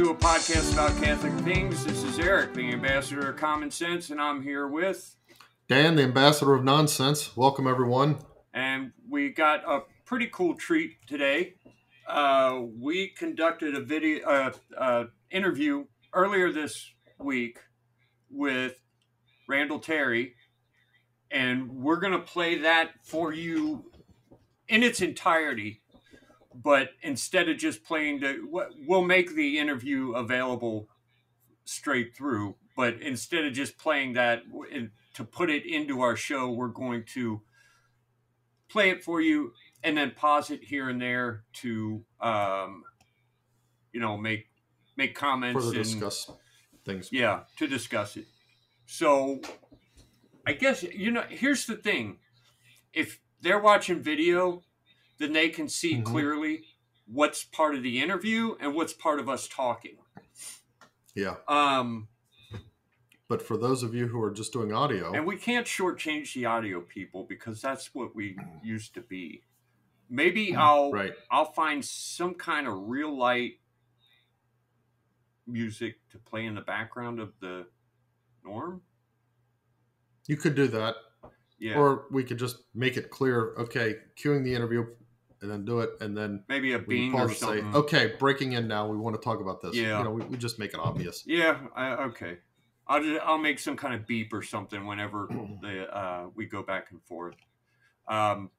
to a podcast about Catholic things. This is Eric, the ambassador of common sense, and I'm here with. Dan, the ambassador of nonsense. Welcome, everyone. And we got a pretty cool treat today. Uh, we conducted a video uh, uh, interview earlier this week with Randall Terry, and we're going to play that for you in its entirety. But instead of just playing the, we'll make the interview available straight through. But instead of just playing that to put it into our show, we're going to play it for you and then pause it here and there to, um, you know, make make comments Further and discuss things. yeah, to discuss it. So, I guess you know. Here's the thing: if they're watching video, then they can see Mhm. clearly what's part of the interview and what's part of us talking. Yeah. Um, But for those of you who are just doing audio, and we can't shortchange the audio people because that's what we used to be. Maybe I'll right. I'll find some kind of real light music to play in the background of the norm. You could do that. Yeah. Or we could just make it clear, okay, cueing the interview and then do it and then Maybe a bean or and say, something. okay, breaking in now, we want to talk about this. Yeah. You know, we, we just make it obvious. Yeah, I, okay. I'll just, I'll make some kind of beep or something whenever the uh, we go back and forth. Um,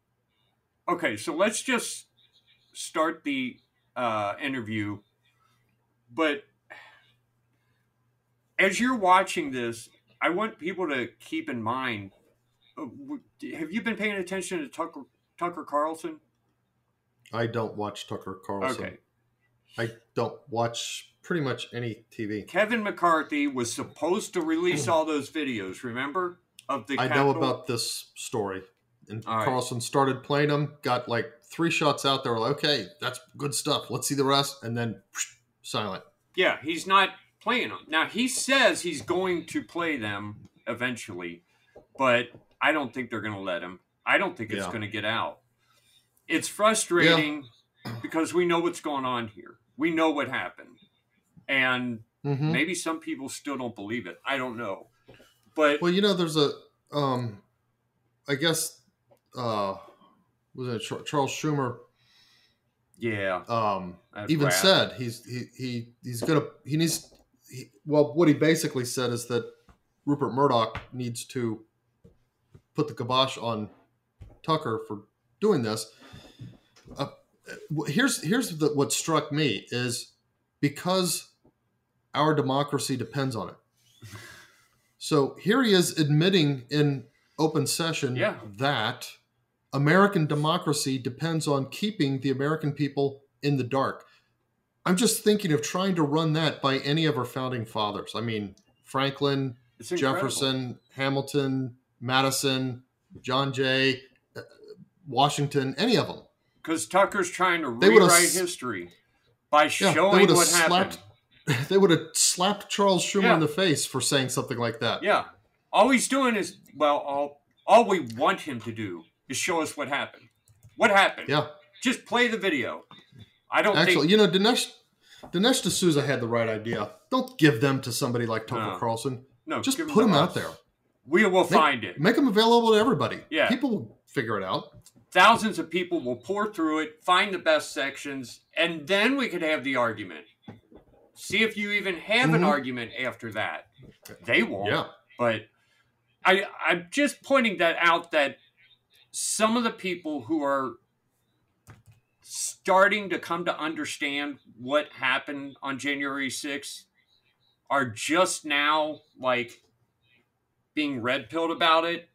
okay, so let's just start the uh, interview. But as you're watching this, I want people to keep in mind. uh, Have you been paying attention to Tucker Tucker Carlson? I don't watch Tucker Carlson. Okay. I don't watch pretty much any TV. Kevin McCarthy was supposed to release all those videos. Remember of the I know about this story. And All right. Carlson started playing them, got like three shots out there, like, okay, that's good stuff. Let's see the rest. And then silent. Yeah, he's not playing them. Now, he says he's going to play them eventually, but I don't think they're going to let him. I don't think it's Yeah. going to get out. It's frustrating because we know what's going on here. We know what happened. And hmm maybe some people still don't believe it. I don't know. But Well, you know, there's a, um, I guess, uh, was it Charles Schumer? yeah, Um, even rat. said he's he, he he's gonna he needs he, well what he basically said is that Rupert Murdoch needs to put the kibosh on Tucker for doing this. Uh, here's here's the, what struck me is because our democracy depends on it. So here he is admitting in open session Yeah. that American democracy depends on keeping the American people in the dark. I'm just thinking of trying to run that by any of our founding fathers. I mean, Franklin, Jefferson, Hamilton, Madison, John Jay, uh, Washington, any of them. Because Tucker's trying to They rewrite history by Yeah, showing what happened. They would have slapped Charles Schumer Yeah. in the face for saying something like that. Yeah. All he's doing is well, all all we want him to do is show us what happened. What happened? Yeah. Just play the video. I don't Actually, think you know, Dinesh Dinesh D'Souza had the right idea. Don't give them to somebody like Tucker No. Carlson. no. Just put to them out there. We will Make- find it. Make them available to everybody. Yeah. People will figure it out. Thousands of people will pour through it, find the best sections, and then we could have the argument. See if you even have an Mhm. argument after that. They won't. Yeah. but I I'm just pointing that out that some of the people who are starting to come to understand what happened on January 6th are just now like being red pilled about it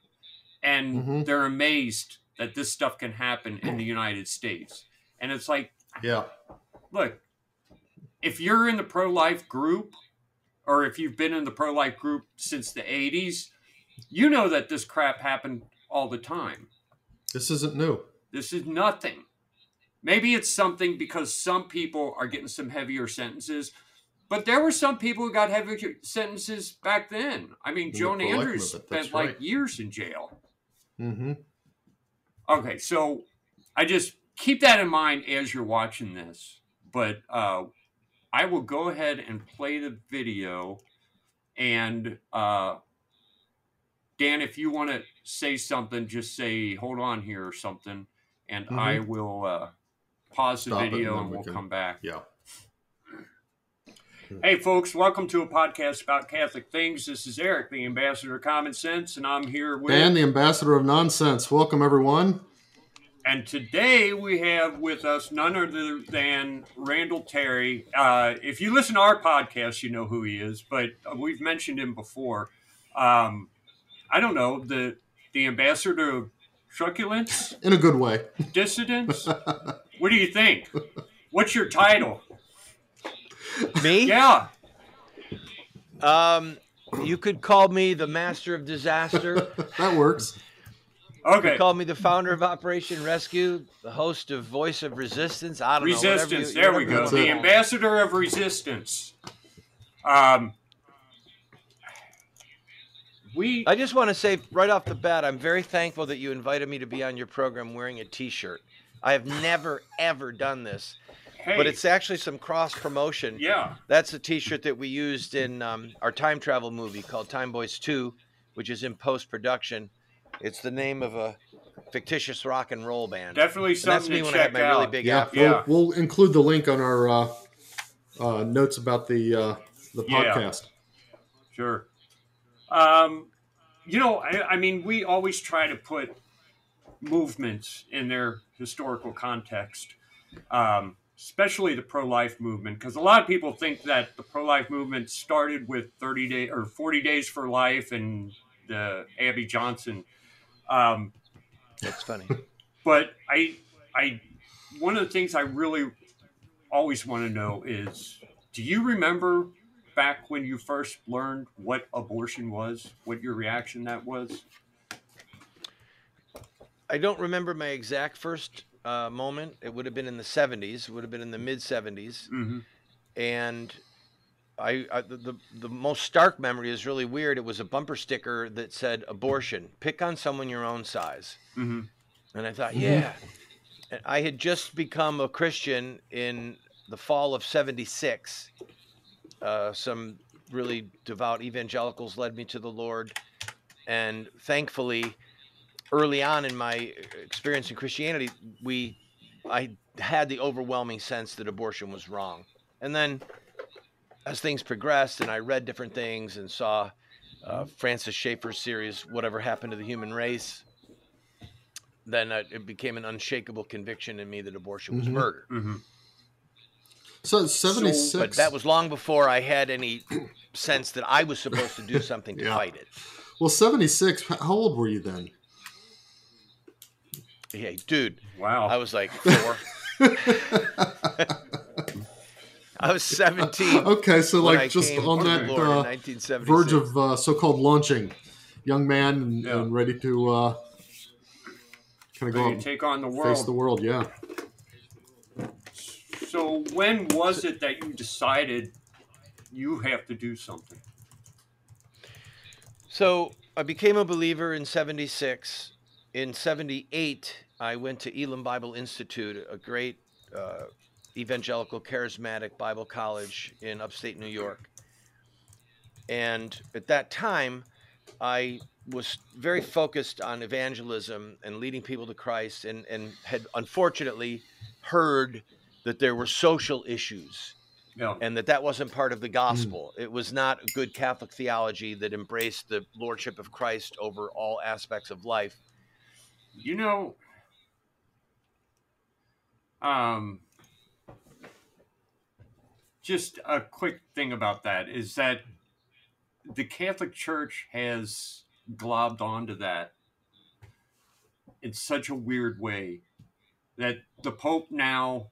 and Mhm. they're amazed that this stuff can happen in the United States. And it's like Yeah. look, if you're in the pro life group, or if you've been in the pro life group since the 80s, you know that this crap happened all the time. This isn't new. This is nothing. Maybe it's something because some people are getting some heavier sentences, but there were some people who got heavier sentences back then. I mean, Joan Andrews spent that's like years in jail. hmm Okay, so I just keep that in mind as you're watching this. But uh, I will go ahead and play the video. And uh, Dan, if you want to say something, just say "hold on here" or something, and Mhm. I will uh, pause the Stop video and and we we'll can- come back. Yeah. Hey, folks, welcome to a podcast about Catholic things. This is Eric, the ambassador of common sense, and I'm here with. Dan, the ambassador of nonsense. Welcome, everyone. And today we have with us none other than Randall Terry. Uh, if you listen to our podcast, you know who he is, but we've mentioned him before. Um, I don't know the the ambassador of truculence, In a good way. dissidence. what do you think? What's your title? Me? Yeah, Um, you could call me the master of disaster. that works. You okay. could call me the founder of Operation Rescue, the host of Voice of Resistance. I don't know. Resistance. there we go. The it. wanna call me. ambassador of resistance. Um, we I just want to say right off the bat, I'm very thankful that you invited me to be on your program wearing a T-shirt. I have never ever done this, hey, but it's actually some cross promotion. yeah. That's a T-shirt that we used in um, our time travel movie called Time Boys 2, which is in post production. It's the name of a fictitious rock and roll band. Definitely And that's me to when I had check my out. really big Yeah, afro. Yeah. We'll, we'll include the link on our uh, uh, notes about the uh, the Yeah. podcast. Sure. Um, you know, I, I mean, we always try to put movements in their historical context, um, especially the pro-life movement, because a lot of people think that the pro-life movement started with 30 day or 40 days for life and the Abby Johnson. Um, That's funny. but I, I, one of the things I really always want to know is, do you remember back when you first learned what abortion was? What your reaction that was? I don't remember my exact first uh, moment. It would have been in the 70s. It would have been in the mid 70s. Mm-hmm. And I, I the, the most stark memory is really weird. It was a bumper sticker that said abortion. Pick on someone your own size. Mm-hmm. And I thought, Mhm. yeah. And I had just become a Christian in the fall of 76. Uh, some really devout evangelicals led me to the Lord. And thankfully, early on in my experience in Christianity, we I had the overwhelming sense that abortion was wrong. And then as things progressed and I read different things and saw uh, Francis Schaeffer's series, Whatever Happened to the Human Race, then uh, it became an unshakable conviction in me that abortion was Mhm. murder. Mm-hmm. So seventy six. But that was long before I had any sense that I was supposed to do something to Yeah. fight it. well seventy six. How old were you then? Hey, dude, Wow. I was like four. I was 17. okay, so like just on that uh, verge of uh, so-called launching, young man and, Yeah. and ready to uh, kind of go Ready out to and take on the world, face the world. Yeah. So when was it that you decided you have to do something? So I became a believer in 76. In 78, I went to Elim Bible Institute, a great uh, evangelical charismatic Bible college in upstate New York. And at that time, I was very focused on evangelism and leading people to Christ, and, and had unfortunately heard that there were social issues No. and that that wasn't part of the gospel. It was not a good Catholic theology that embraced the lordship of Christ over all aspects of life. You know, um, just a quick thing about that is that the Catholic Church has globbed onto that in such a weird way that the Pope now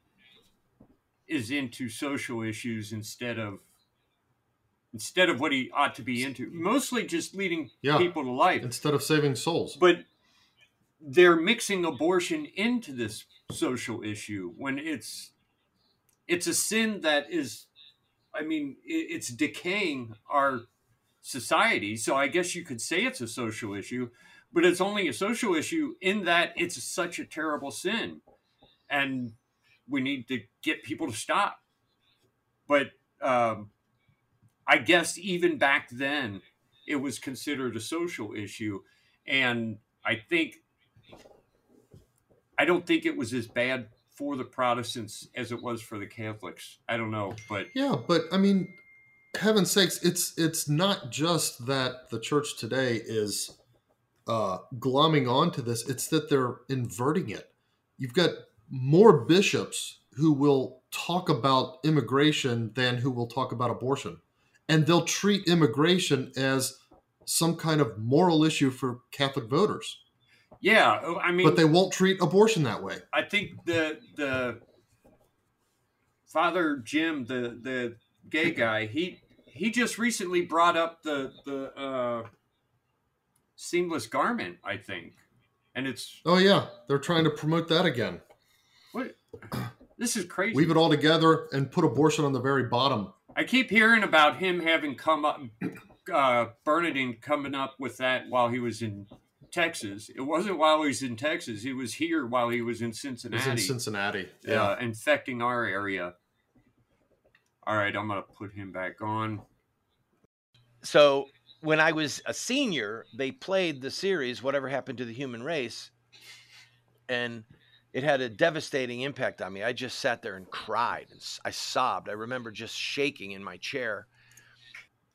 is into social issues instead of instead of what he ought to be into mostly just leading Yeah. people to life Instead of saving souls. but they're mixing abortion into this social issue when it's it's a sin that is i mean it's decaying our society. So i guess you could say it's a social issue but it's only a social issue in that it's such a terrible sin. And we need to get people to stop. But um, I guess even back then it was considered a social issue, and I think I don't think it was as bad for the Protestants as it was for the Catholics. I don't know, but Yeah, but I mean, heaven's sakes, it's it's not just that the church today is uh, glomming onto this; it's that they're inverting it. You've got more bishops who will talk about immigration than who will talk about abortion, and they'll treat immigration as some kind of moral issue for Catholic voters, yeah, oh, I mean, but they won't treat abortion that way. I think the the Father Jim, the the gay guy, he he just recently brought up the the uh, seamless garment. I think, and it's Oh yeah, they're trying to promote that again. what this is crazy. Weave it all together and put abortion on the very bottom. I keep hearing about him having come up, uh, Bernardine coming up with that while he was in Texas. It wasn't while he was in Texas. He was here while he was in It's Cincinnati. in Cincinnati. uh, infecting our area. All right, I'm gonna put him back on. So when I was a senior, they played the series "Whatever Happened to the Human Race," and it had a devastating impact on me. I just sat there and cried, and I sobbed. I remember just shaking in my chair.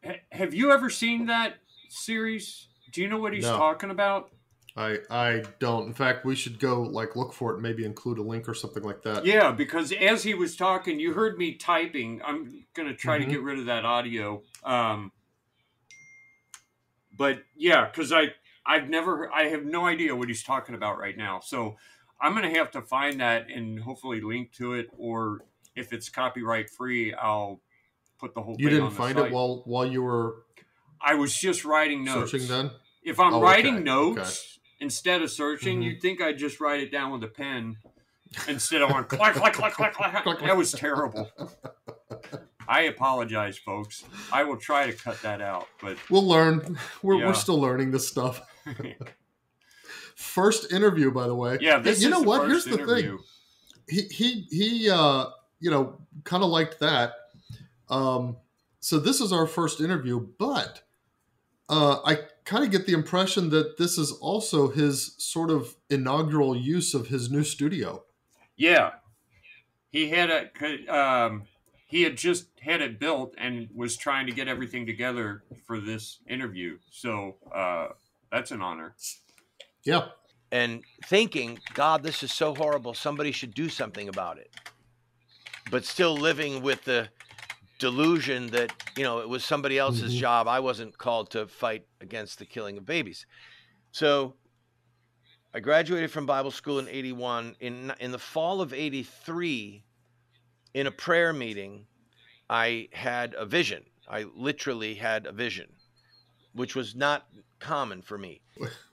H- have you ever seen that series? Do you know what he's No. talking about? I I don't. In fact, we should go like look for it and maybe include a link or something like that. Yeah, because as he was talking, you heard me typing. I'm gonna try Mhm. to get rid of that audio. Um, but yeah, because I I've never I have no idea what he's talking about right now. So I'm gonna have to find that and hopefully link to it, or if it's copyright free, I'll put the whole. You thing didn't find site. it while while you were I was just writing notes. searching then? If I'm Oh, writing okay, notes instead of searching, Mhm. you'd think I'd just write it down with a pen instead of on clack, clack, clack, clack, clack. That was terrible. I apologize, folks. I will try to cut that out, but We'll learn. We're, Yeah. we're still learning this stuff. First interview, by the way. yeah, Hey, you is know the what? Here's the interview. thing. He he he. Uh, you know, kind of liked that. Um, so this is our first interview, but uh, I kind of get the impression that this is also his sort of inaugural use of his new studio. Yeah, he had a um, he had just had it built and was trying to get everything together for this interview. So uh, that's an honor. Yeah. and thinking, God, this is so horrible. Somebody should do something about it. But still living with the delusion that, you know, it was somebody else's Mhm. job. I wasn't called to fight against the killing of babies. So I graduated from Bible school in 81. In, in the fall of 83, in a prayer meeting, I had a vision. I literally had a vision, which was not common for me.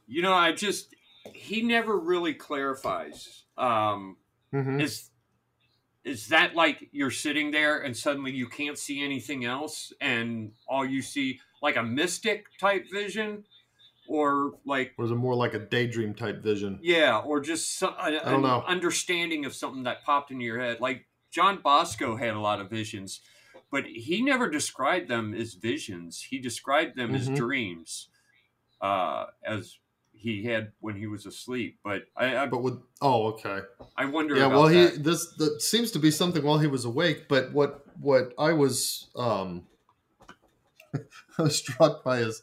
You know, I just he never really clarifies. Um, Mhm. is is that like you're sitting there and suddenly you can't see anything else and all you see like a mystic type vision or like Or is it more like a daydream type vision? yeah or just some, a, don't an know. understanding of something that popped into your head like john bosco had a lot of visions but he never described them as visions he described them Mhm. as dreams uh, as he had when he was asleep but i i, But with oh, okay. I wonder yeah well he that. this that seems to be something while he was awake but what what i was um i was struck by his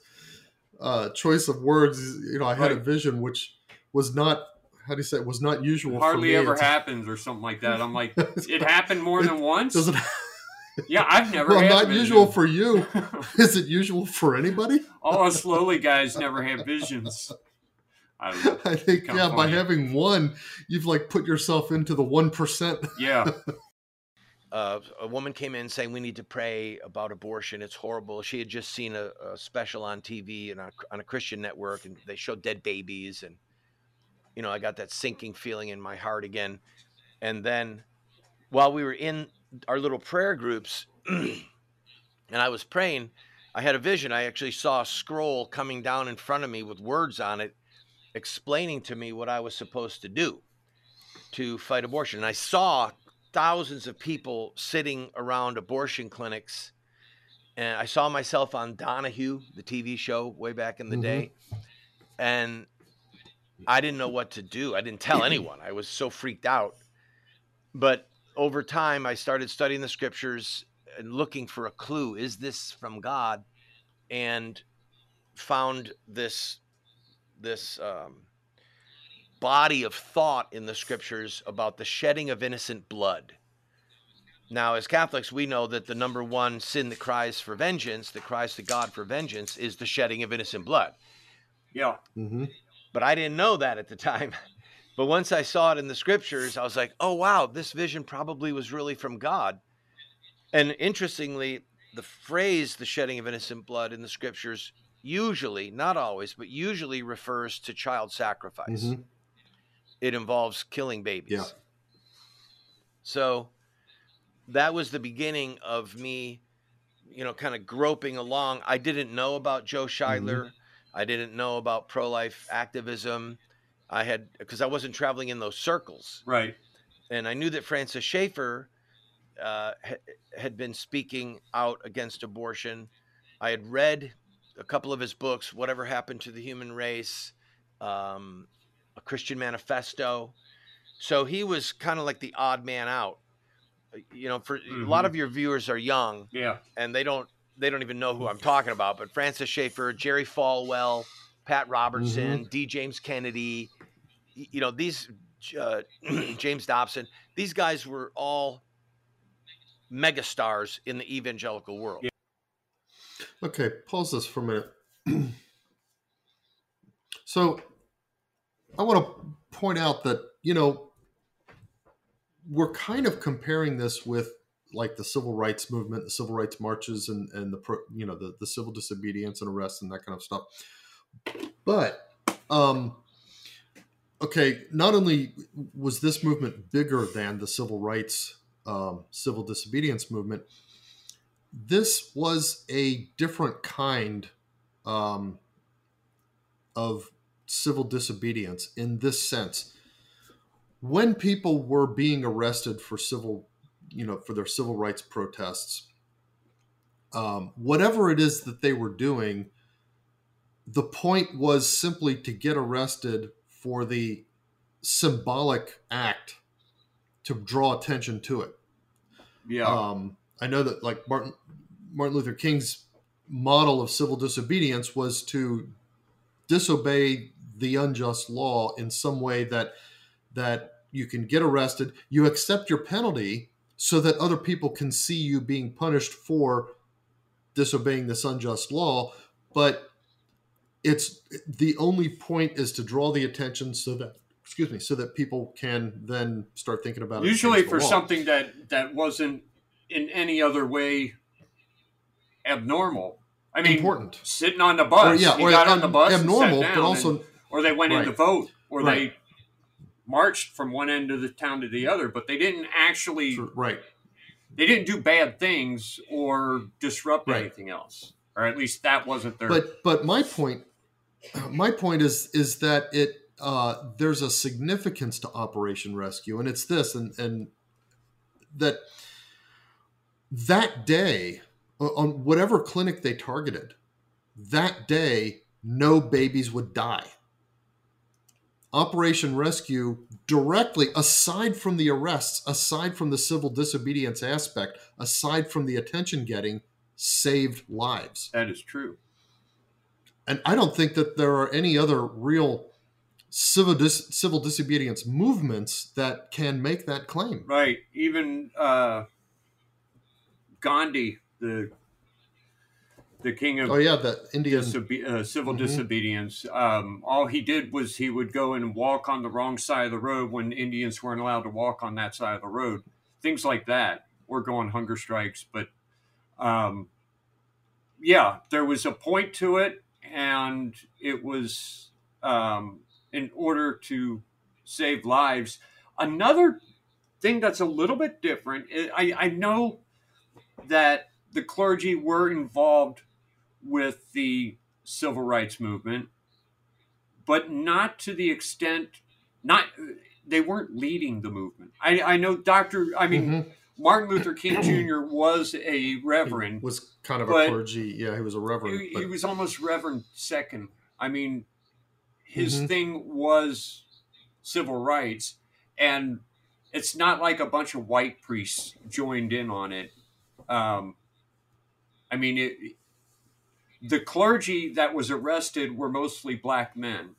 uh choice of words you know i had a vision which was not how do you say it was not usual for hardly me. ever It's- happens or something like that. I'm like, it happened more than once. does it Yeah, I've never. well not visions. usual for you is it usual for anybody oh, slowly guys never have visions. I i think Kinda yeah by having one you've like put yourself into the one percent Yeah, uh, a woman came in saying we need to pray about abortion. It's horrible. She had just seen a, a special on TV and on, on a Christian network, and they showed dead babies, and you know I got that sinking feeling in my heart again. And then while we were in our little prayer groups, and I was praying, I had a vision. I actually saw a scroll coming down in front of me with words on it, explaining to me what I was supposed to do to fight abortion. And I saw thousands of people sitting around abortion clinics. And I saw myself on Donahue, the TV show way back in the Mhm. day. And I didn't know what to do. I didn't tell anyone. I was so freaked out. But over time, I started studying the scriptures and looking for a clue. Is this from God? And found this this um, body of thought in the scriptures about the shedding of innocent blood. Now, as Catholics, we know that the number one sin that cries for vengeance, that cries to God for vengeance, is the shedding of innocent blood. Yeah. hmm But I didn't know that at the time. But once I saw it in the scriptures, I was like, oh, wow, this vision probably was really from God. And interestingly, the phrase the shedding of innocent blood in the scriptures usually, not always, but usually refers to child sacrifice. hmm It involves killing babies. Yeah. So that was the beginning of me, you know, kind of groping along. I didn't know about Joe Scheidler. I didn't know about pro life activism. I had, because I wasn't traveling in those circles. Right. And I knew that Francis Schaeffer uh, ha- had been speaking out against abortion. I had read a couple of his books, Whatever Happened to the Human Race, um, A Christian Manifesto. So he was kind of like the odd man out. Uh, You know, for a lot of your viewers are young Yeah. and they don't they don't even know who I'm talking about. But Francis Schaeffer, Jerry Falwell, Pat Robertson, D. James Kennedy, you know these uh, James Dobson, these guys were all megastars in the evangelical world. Okay, pause this for a minute. so, I want to point out that you know we're kind of comparing this with like the civil rights movement, the civil rights marches, and and the pro, you know the the civil disobedience and arrests and that kind of stuff. But um, okay, not only was this movement bigger than the civil rights, um, civil disobedience movement, this was a different kind um, of civil disobedience in this sense. When people were being arrested for civil, you know, for their civil rights protests, um, whatever it is that they were doing, the point was simply to get arrested for the symbolic act to draw attention to it. Yeah. Um, I know that like Martin Martin Luther King's model of civil disobedience was to disobey the unjust law in some way that that you can get arrested, you accept your penalty so that other people can see you being punished for disobeying this unjust law, but it's the only point is to draw the attention so that excuse me so that people can then start thinking about it Usually for law. something that that wasn't in any other way abnormal. I mean, important sitting on the bus. or yeah, you or got on the bus, abnormal, but also and- or they went in Right. to vote, or Right. they marched from one end of the town to the other, but they didn't actually right. they didn't do bad things or disrupt Right. anything else, or at least that wasn't their. But but my point, my point is is that it uh, there's a significance to Operation Rescue, and it's this, and and that that day on whatever clinic they targeted, that day no babies would die. Operation Rescue directly, aside from the arrests, aside from the civil disobedience aspect, aside from the attention getting, saved lives. that is true. And I don't think that there are any other real civil dis- civil disobedience movements that can make that claim. Right. Even uh, Gandhi, the the king of Oh yeah, the Indian. disobe- uh, civil Mhm. disobedience. Um, all he did was he would go and walk on the wrong side of the road when Indians weren't allowed to walk on that side of the road. Things like that. Or go on hunger strikes. But um, yeah, there was a point to it, and it was um, in order to save lives. Another thing that's a little bit different, I, I know that the clergy were involved with the civil rights movement, but not to the extent, not they weren't leading the movement. I, I know Dr. I mean, Mhm. Martin Luther King Jr. was a reverend. was kind of a clergy. Yeah, he was a reverend. He, he was almost reverend second. I mean, his Mhm. thing was civil rights, and it's not like a bunch of white priests joined in on it. Um, I mean, it, the clergy that was arrested were mostly black men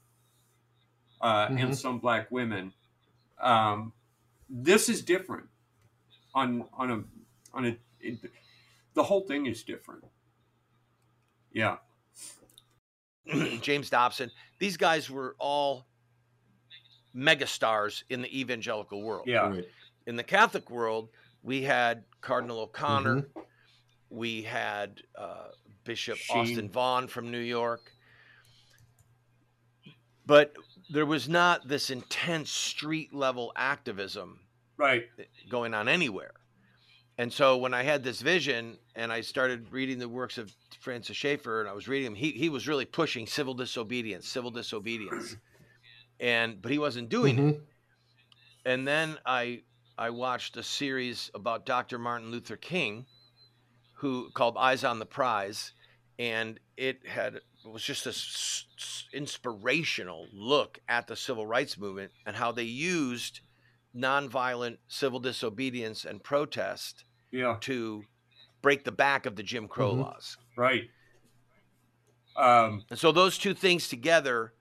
uh, and Mhm. some black women. Um, this is different on on a on a it, the whole thing is different. Yeah. James Dobson. These guys were all megastars in the evangelical world. Yeah. Right. In the Catholic world, we had Cardinal O'Connor, Mm-hmm. we had uh, Bishop Sheen. Austin Vaughan from New York. But there was not this intense street level activism Right. going on anywhere. And so when I had this vision and I started reading the works of Francis Schaeffer and I was reading him, he, he was really pushing civil disobedience, civil disobedience. And but he wasn't doing it. Mhm. And then I I watched a series about Dr. Martin Luther King, who called Eyes on the Prize, and it had it was just this inspirational look at the civil rights movement and how they used nonviolent civil disobedience and protest Yeah. to break the back of the Jim Crow Mhm. laws. Right. Um, And so those two things together,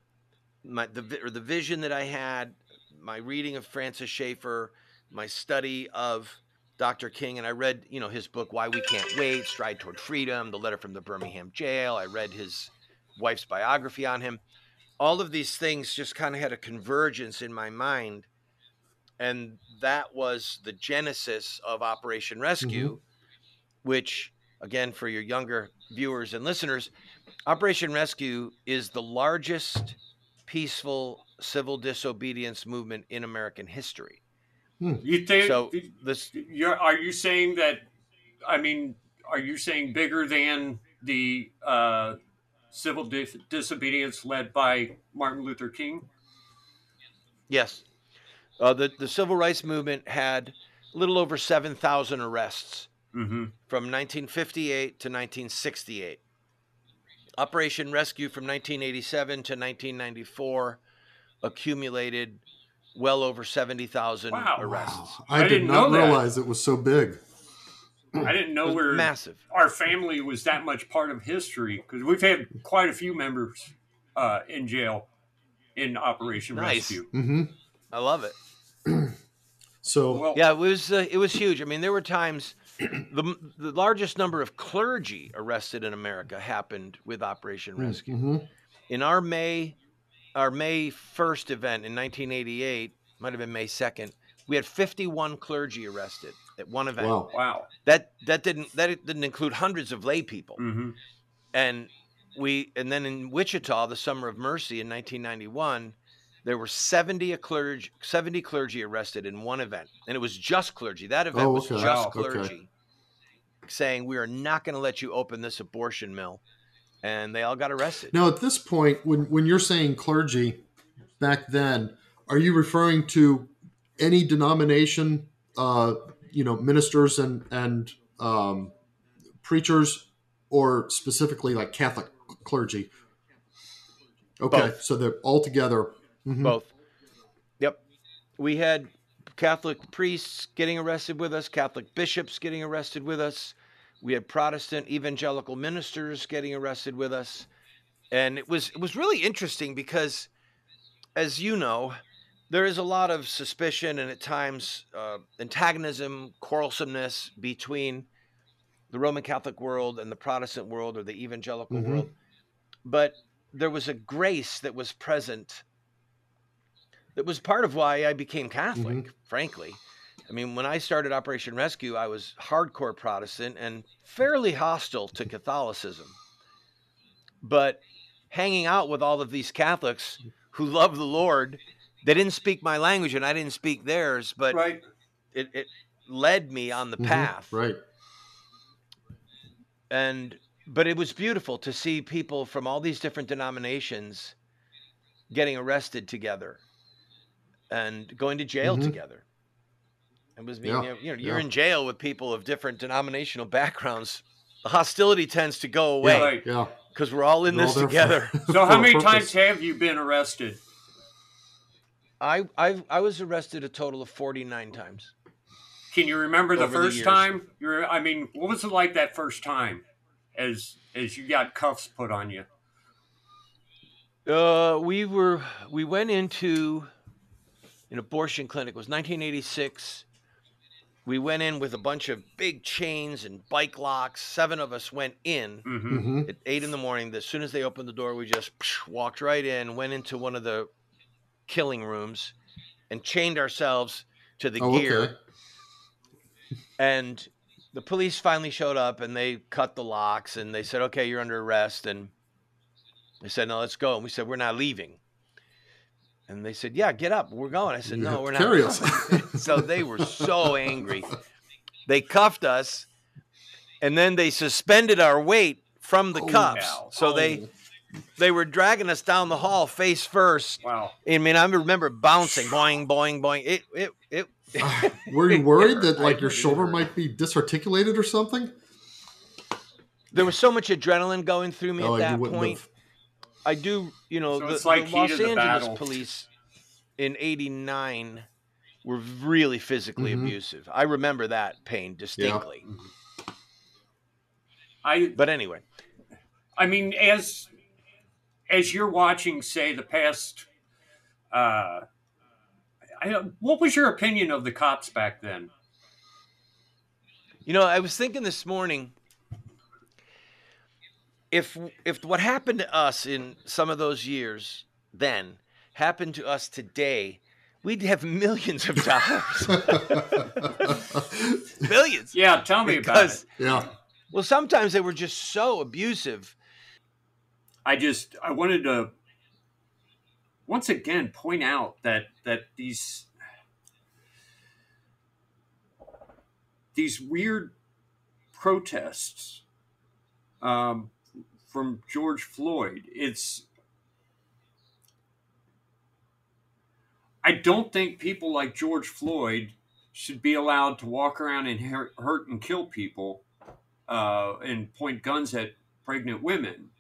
my the or the vision that I had, my reading of Francis Schaeffer, my study of Dr. King, and I read, you know, his book Why We Can't Wait, Stride Toward Freedom, the letter from the Birmingham jail. I read his wife's biography on him. All of these things just kind of had a convergence in my mind. And that was the genesis of Operation Rescue, mm-hmm. which, again, for your younger viewers and listeners, Operation Rescue is the largest peaceful civil disobedience movement in American history. You think? So this you're, are you saying that? I mean, are you saying bigger than the uh, civil dis- disobedience led by Martin Luther King? yes, uh, the the civil rights movement had a little over seven thousand arrests Mm-hmm. from 1958 to 1968. Operation Rescue from 1987 to 1994 accumulated well over 70,000 Wow. arrests. Wow. I I, did didn't not know that. realize it was so big. I didn't know was where massive. our family was that much part of history because we've had quite a few members uh, in jail in Operation Nice. Rescue. hmm I love it. So Well, Yeah, it was uh, it was huge. I mean, there were times the the largest number of clergy arrested in America happened with Operation Rescue. mhm. In our May our May 1st event in 1988, might have been May 2nd, we had 51 clergy arrested at one event. wow. wow. That that didn't that didn't include hundreds of lay people. Mm-hmm. And we and then in Wichita, the Summer of Mercy in 1991, there were 70 a clergy 70 clergy arrested in one event, and it was just clergy. That event Oh, was just Wow, okay. clergy, saying we are not going to let you open this abortion mill, and they all got arrested. Now, at this point, when when you're saying clergy back then, are you referring to any denomination, uh, you know, ministers and and um, preachers, or specifically like Catholic clergy? Okay, Both. so they're all together. Mhm. Both. Yep. We had Catholic priests getting arrested with us, Catholic bishops getting arrested with us. We had Protestant evangelical ministers getting arrested with us. And it was it was really interesting because as you know, there is a lot of suspicion and at times uh, antagonism, quarrelsomeness between the Roman Catholic world and the Protestant world or the evangelical Mhm. world. But there was a grace that was present that was part of why I became Catholic, frankly. I mean, when I started Operation Rescue, I was hardcore Protestant and fairly hostile to Catholicism. But hanging out with all of these Catholics who love the Lord, they didn't speak my language and I didn't speak theirs, but Right. it, it led me on the Mhm. path Right. and but it was beautiful to see people from all these different denominations getting arrested together and going to jail Mhm. together. It was being, Yeah, you know, you're yeah. in jail with people of different denominational backgrounds. The hostility tends to go away Right. Yeah. because we're all in They're this all together. for- So, how many purpose. times have you been arrested? I I I was arrested a total of 49 times. Can you remember the Over the first time? You're, I mean, what was it like that first time, as as you got cuffs put on you? Uh, we were we went into an abortion clinic. It was 1986. We went in with a bunch of big chains and bike locks. Seven of us went in hmm Mhm. at eight in the morning. As soon as they opened the door, we just walked right in, went into one of the killing rooms, and chained ourselves to the Oh, gear. okay. And the police finally showed up and they cut the locks and they said, okay, you're under arrest. And they said, no, let's go. And we said, we're not leaving. And they said, yeah, get up. We're going. I said, no, we're not. carry us. so they were so angry. They cuffed us and then they suspended our weight from the Oh, cuffs. wow. So they, they were dragging us down the hall face first. Wow. I mean, I remember bouncing, boing, boing, boing. It, it, it. Were you worried that like your shoulder might be disarticulated or something? There was so much adrenaline going through me Oh, at that point. have. I do, you know, So the, it's like the Los the Angeles battle. police in '89 were really physically Mhm. abusive. I remember that pain distinctly. I But anyway, I mean, as as you're watching, say, the past, uh, I what was your opinion of the cops back then? you know, I was thinking this morning if if what happened to us in some of those years then happened to us today, we'd have millions of dollars. millions. Yeah, tell me about it. yeah. well, sometimes they were just so abusive. I just I wanted to once again point out that that these these weird protests um, from George Floyd. It's I don't think people like George Floyd should be allowed to walk around and hurt, and kill people uh, and point guns at pregnant women.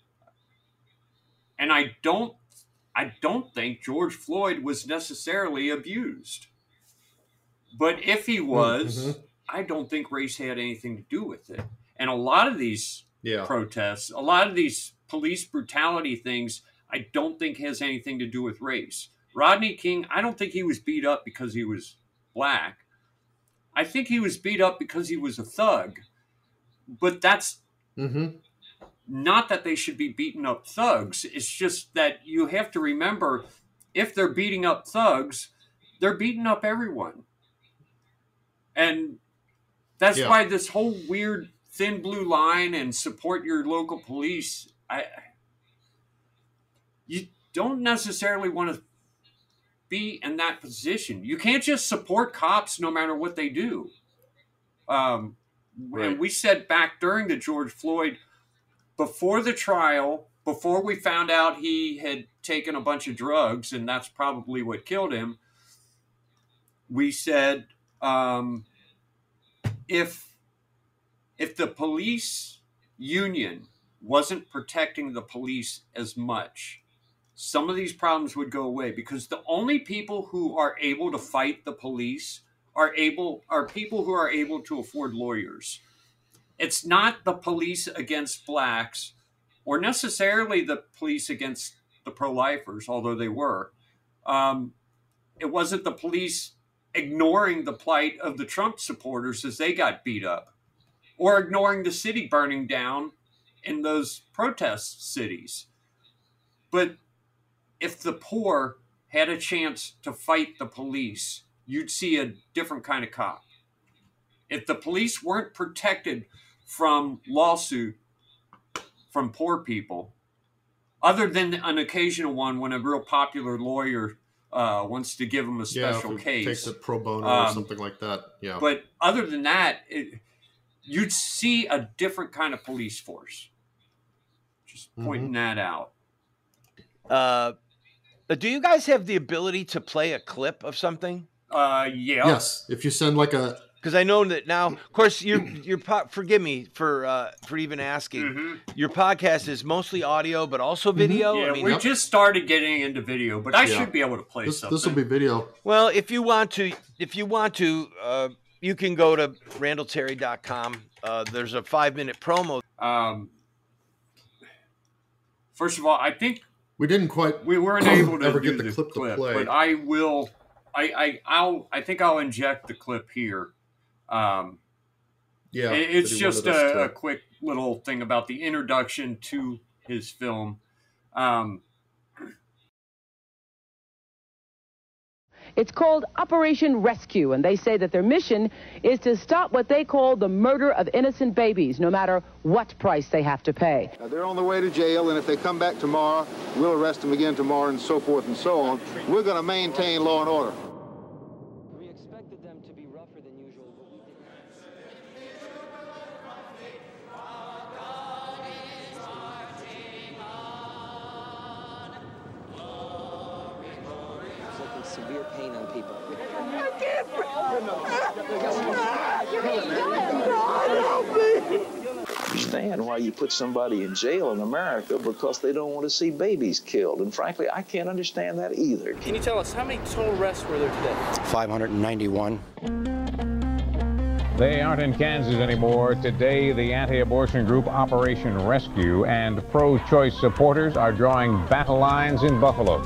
And I don't I don't think George Floyd was necessarily abused. But if he was, Mhm. I don't think race had anything to do with it. And a lot of these Yeah. protests, a lot of these police brutality things, I don't think has anything to do with race. Rodney King, I don't think he was beat up because he was black. I think he was beat up because he was a thug. But that's Mm-hmm. not that they should be beating up thugs. It's just that you have to remember if they're beating up thugs, they're beating up everyone. And that's Yeah. why this whole weird thin blue line and support your local police, I you don't necessarily want to be in that position. You can't just support cops no matter what they do. Um, Right. And we said back during the George Floyd before the trial, before we found out he had taken a bunch of drugs, and that's probably what killed him, we said um, if if the police union wasn't protecting the police as much, some of these problems would go away because the only people who are able to fight the police are able are people who are able to afford lawyers. It's not the police against blacks or necessarily the police against the pro-lifers, although they were. Um, it wasn't the police ignoring the plight of the Trump supporters as they got beat up, or ignoring the city burning down in those protest cities. But if the poor had a chance to fight the police, you'd see a different kind of cop. If the police weren't protected from lawsuit from poor people, other than an occasional one when a real popular lawyer uh, wants to give them a Yeah. special it case. Takes it pro bono Um, or something like that. Yeah. But other than that, it, you'd see a different kind of police force. Just pointing that out. Uh, Do you guys have the ability to play a clip of something? Uh, yeah. Yes, if you send like a Because I know that now. Of course, your your po- forgive me for uh, for even asking. Mhm. Your podcast is mostly audio, but also video. Yeah, I mean, we just started getting into video, but I Yeah. should be able to play this something. this will be video. Well, if you want to, if you want to, uh, you can go to randallterry.com. Uh, there's a five minute promo. Um, first of all, I think We didn't quite we weren't able to Ever get the the clip to play. but I will. I, I I'll I think I'll inject the clip here. Um, yeah. it- it's just a, a quick little thing about the introduction to his film. Um, It's called Operation Rescue, and they say that their mission is to stop what they call the murder of innocent babies, no matter what price they have to pay. Uh, They're on their way to jail, and if they come back tomorrow, we'll arrest them again tomorrow, and so forth and so on. We're going to maintain law and order. Put somebody in jail in America because they don't want to see babies killed. And frankly, I can't understand that either. Can you tell us how many total arrests were there today? 591. They aren't in Kansas anymore. Today, the anti abortion group Operation Rescue and pro choice supporters are drawing battle lines in Buffalo.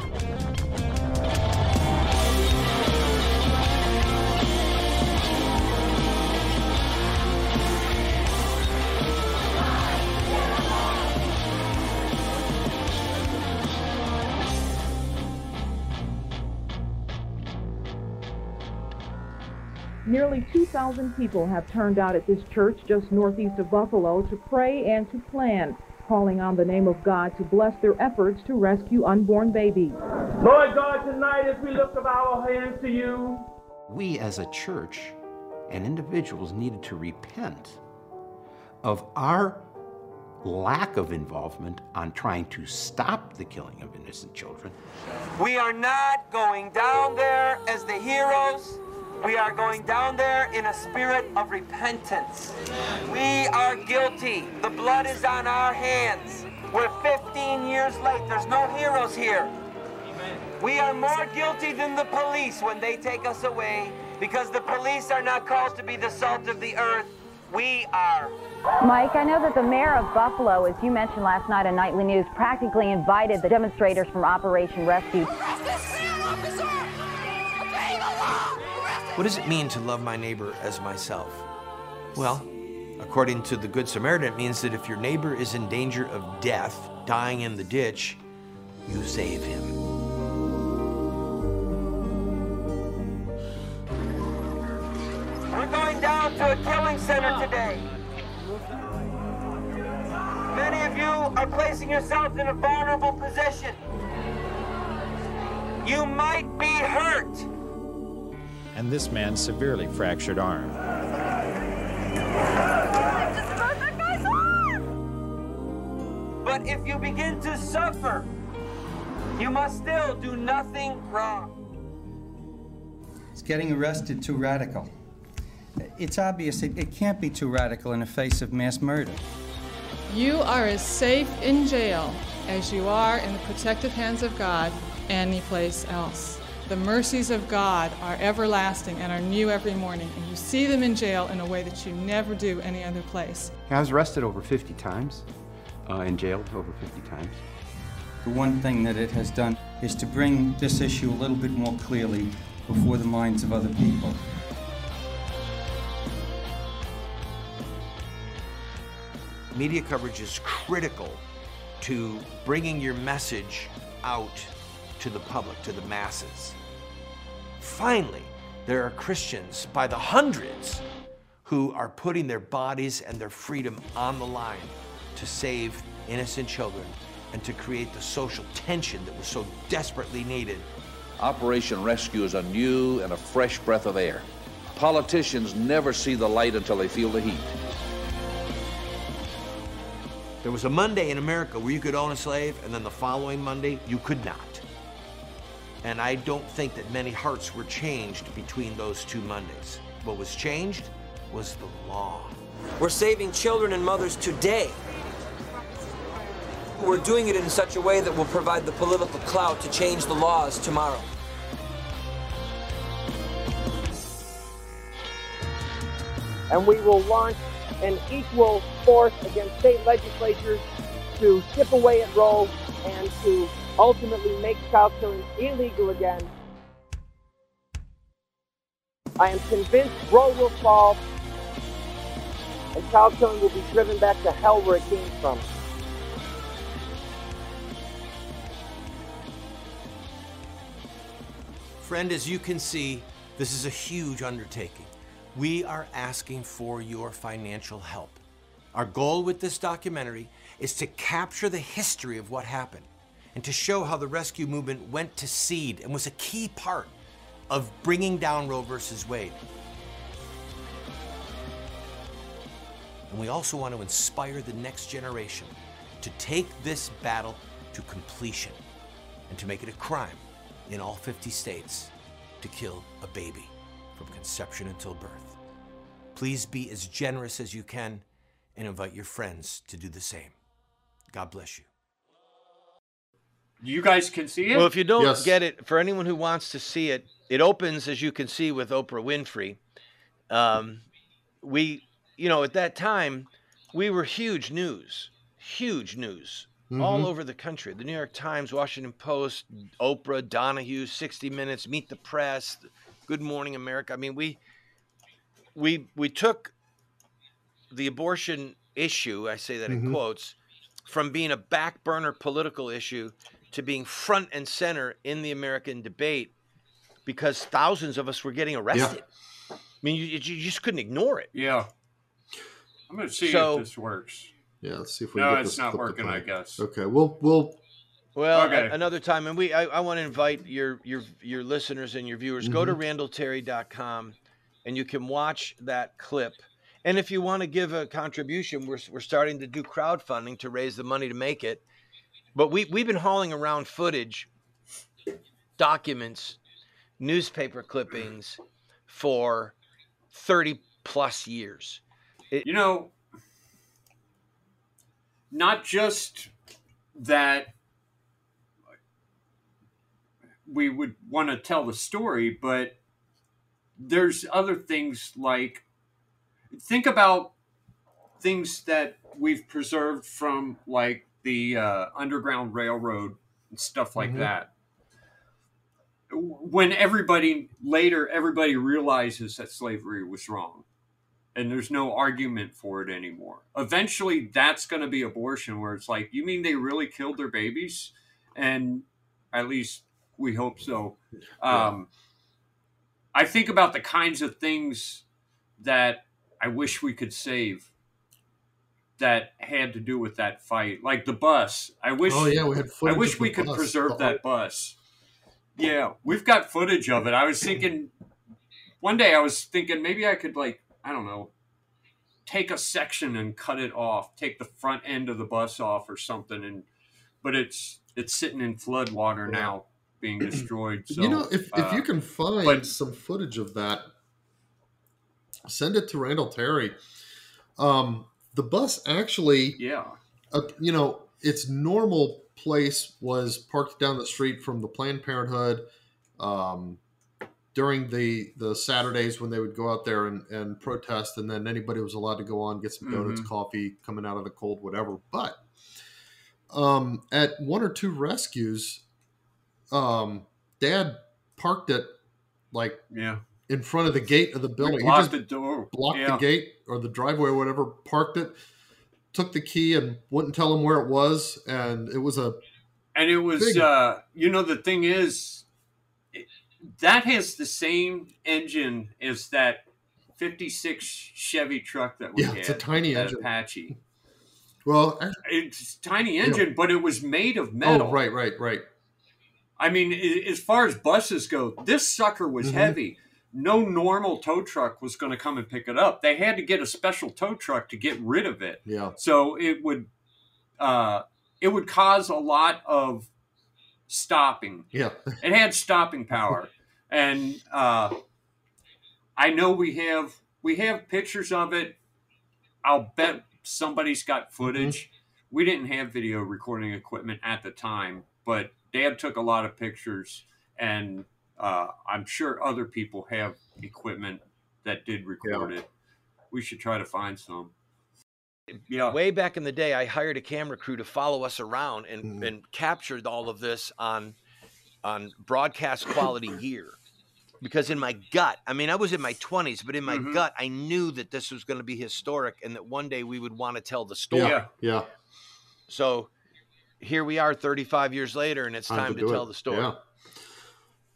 Nearly 2,000 people have turned out at this church just northeast of Buffalo to pray and to plan, calling on the name of God to bless their efforts to rescue unborn babies. Lord God, tonight as we lift up our hands to you, We as a church and individuals needed to repent of our lack of involvement on trying to stop the killing of innocent children. We are not going down there as the heroes. We are going down there in a spirit of repentance. We are guilty. The blood is on our hands. We're 15 years late. There's no heroes here. We are more guilty than the police when they take us away because the police are not called to be the salt of the earth. We are. Mike, I know that the mayor of Buffalo, as you mentioned last night on Nightly News, practically invited the demonstrators from Operation Rescue. What does it mean to love my neighbor as myself? Well, according to the Good Samaritan, it means that if your neighbor is in danger of death, dying in the ditch, you save him. We're going down to a killing center today. Many of you are placing yourselves in a vulnerable position. You might be hurt. And this man's severely fractured arm. But if you begin to suffer, you must still do nothing wrong. Is getting arrested too radical? It's obvious it, it can't be too radical in the face of mass murder. You are as safe in jail as you are in the protective hands of God anyplace else. The mercies of God are everlasting and are new every morning, and you see them in jail in a way that you never do any other place. I was arrested over 50 times uh, and jailed over 50 times. The one thing that it has done is to bring this issue a little bit more clearly before the minds of other people. Media coverage is critical to bringing your message out to the public, to the masses. Finally, there are Christians by the hundreds who are putting their bodies and their freedom on the line to save innocent children and to create the social tension that was so desperately needed. Operation Rescue is a new and a fresh breath of air. Politicians never see the light until they feel the heat. There was a Monday in America where you could own a slave, and then the following Monday, you could not. And I don't think that many hearts were changed between those two Mondays. What was changed was the law. We're saving children and mothers today. We're doing it in such a way that will provide the political clout to change the laws tomorrow. and we will launch an equal force against state legislatures to chip away at Roe and to ultimately make child killing illegal again. I am convinced Roe will fall and child killing will be driven back to hell where it came from. Friend, as you can see, this is a huge undertaking. We are asking for your financial help. Our goal with this documentary is to capture the history of what happened and to show how the rescue movement went to seed and was a key part of bringing down Roe versus Wade. And we also want to inspire the next generation to take this battle to completion and to make it a crime in all 50 states to kill a baby from conception until birth. Please be as generous as you can and invite your friends to do the same. God bless you. You guys can see it? Well, if you don't get it, for anyone who wants to see it, it opens, as you can see, with Oprah Winfrey. Um, we, you know, at that time, we were huge news, huge news all Mhm. over the country. The New York Times, Washington Post, Oprah, Donahue, 60 Minutes, Meet the Press, Good Morning America. I mean, we we we took the abortion issue, I say that in Mhm. quotes, from being a back burner political issue to being front and center in the American debate because thousands of us were getting arrested. I mean, you, you just couldn't ignore it. Yeah. I'm going to see So- if this works. Yeah, let's see if we No, get it's this not working, I guess. Okay, we'll we'll Well, a- another time, and we I, I want to invite your your your listeners and your viewers. Go to mm-hmm. randallterry.com, and you can watch that clip. And if you want to give a contribution, we're we're starting to do crowdfunding to raise the money to make it. But we we've been hauling around footage, documents, newspaper clippings for thirty plus years. you know, not just that we would want to tell the story, but there's other things like think about things that we've preserved from like the uh, Underground Railroad and stuff like Mhm. that. When everybody later, everybody realizes that slavery was wrong and there's no argument for it anymore. Eventually, that's going to be abortion, where it's like, you mean they really killed their babies? And at least we hope so. Um, I think about the kinds of things that I wish we could save that had to do with that fight, like the bus. I wish. Oh, yeah, we had I wish we could bus. preserve that bus. Yeah, we've got footage of it. I was thinking one day I was thinking maybe I could like I don't know take a section and cut it off, take the front end of the bus off or something, and but it's it's sitting in flood water now, being destroyed. So you know, if if uh, you can find but- some footage of that, send it to Randall Terry. Um, the bus actually, yeah, uh, you know, its normal place was parked down the street from the Planned Parenthood. Um, during the the Saturdays when they would go out there and, and protest, and then anybody was allowed to go on get some donuts, Mhm. coffee, coming out of the cold, whatever. But um, at one or two rescues, um, Dad parked it like yeah in front of the gate of the building. He blocked just the door, blocked yeah. the gate or the driveway or whatever, parked it, took the key and wouldn't tell him where it was, and it was a and it was Big. uh you know the thing is it, that has the same engine as that 56 chevy truck that we Yeah, had it's a tiny engine. apache well. actually- it's a tiny engine but it was made of metal Oh, right, right, right. i mean as far as buses go this sucker was Mhm. heavy no normal tow truck was going to come and pick it up they had to get a special tow truck to get rid of it Yeah. so it would uh, it would cause a lot of stopping. Yeah. it had stopping power, and uh, I know we have we have pictures of it. I'll bet somebody's got footage. We didn't have video recording equipment at the time, but Dad took a lot of pictures, and uh, I'm sure other people have equipment that did record it. We should try to find some. Yeah. Way back in the day, I hired a camera crew to follow us around and, Mm-hmm. and captured all of this on on broadcast quality gear. Because in my gut, I mean, I was in my 20s, but in my Mhm. gut, I knew that this was going to be historic and that one day we would want to tell the story. Yeah. Yeah. So here we are 35 years later, and it's time, to, do tell it. the story. Yeah.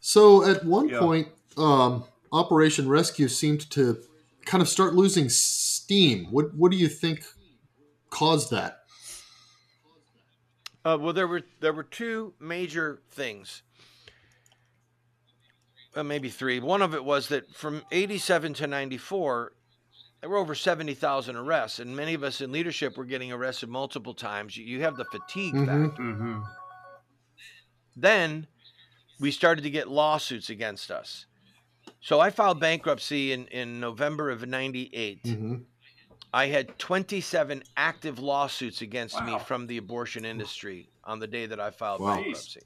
So at one Yeah. point, um, Operation Rescue seemed to kind of start losing steam. What What do you think caused that? Uh, well, there were there were two major things, uh, maybe three. One of it was that from '87 to '94, there were over seventy thousand arrests, and many of us in leadership were getting arrested multiple times. You, you have the fatigue Mhm. factor. Then we started to get lawsuits against us. So I filed bankruptcy in, in November of '98. Mhm. I had 27 active lawsuits against me from the abortion industry on the day that I filed Wow. bankruptcy.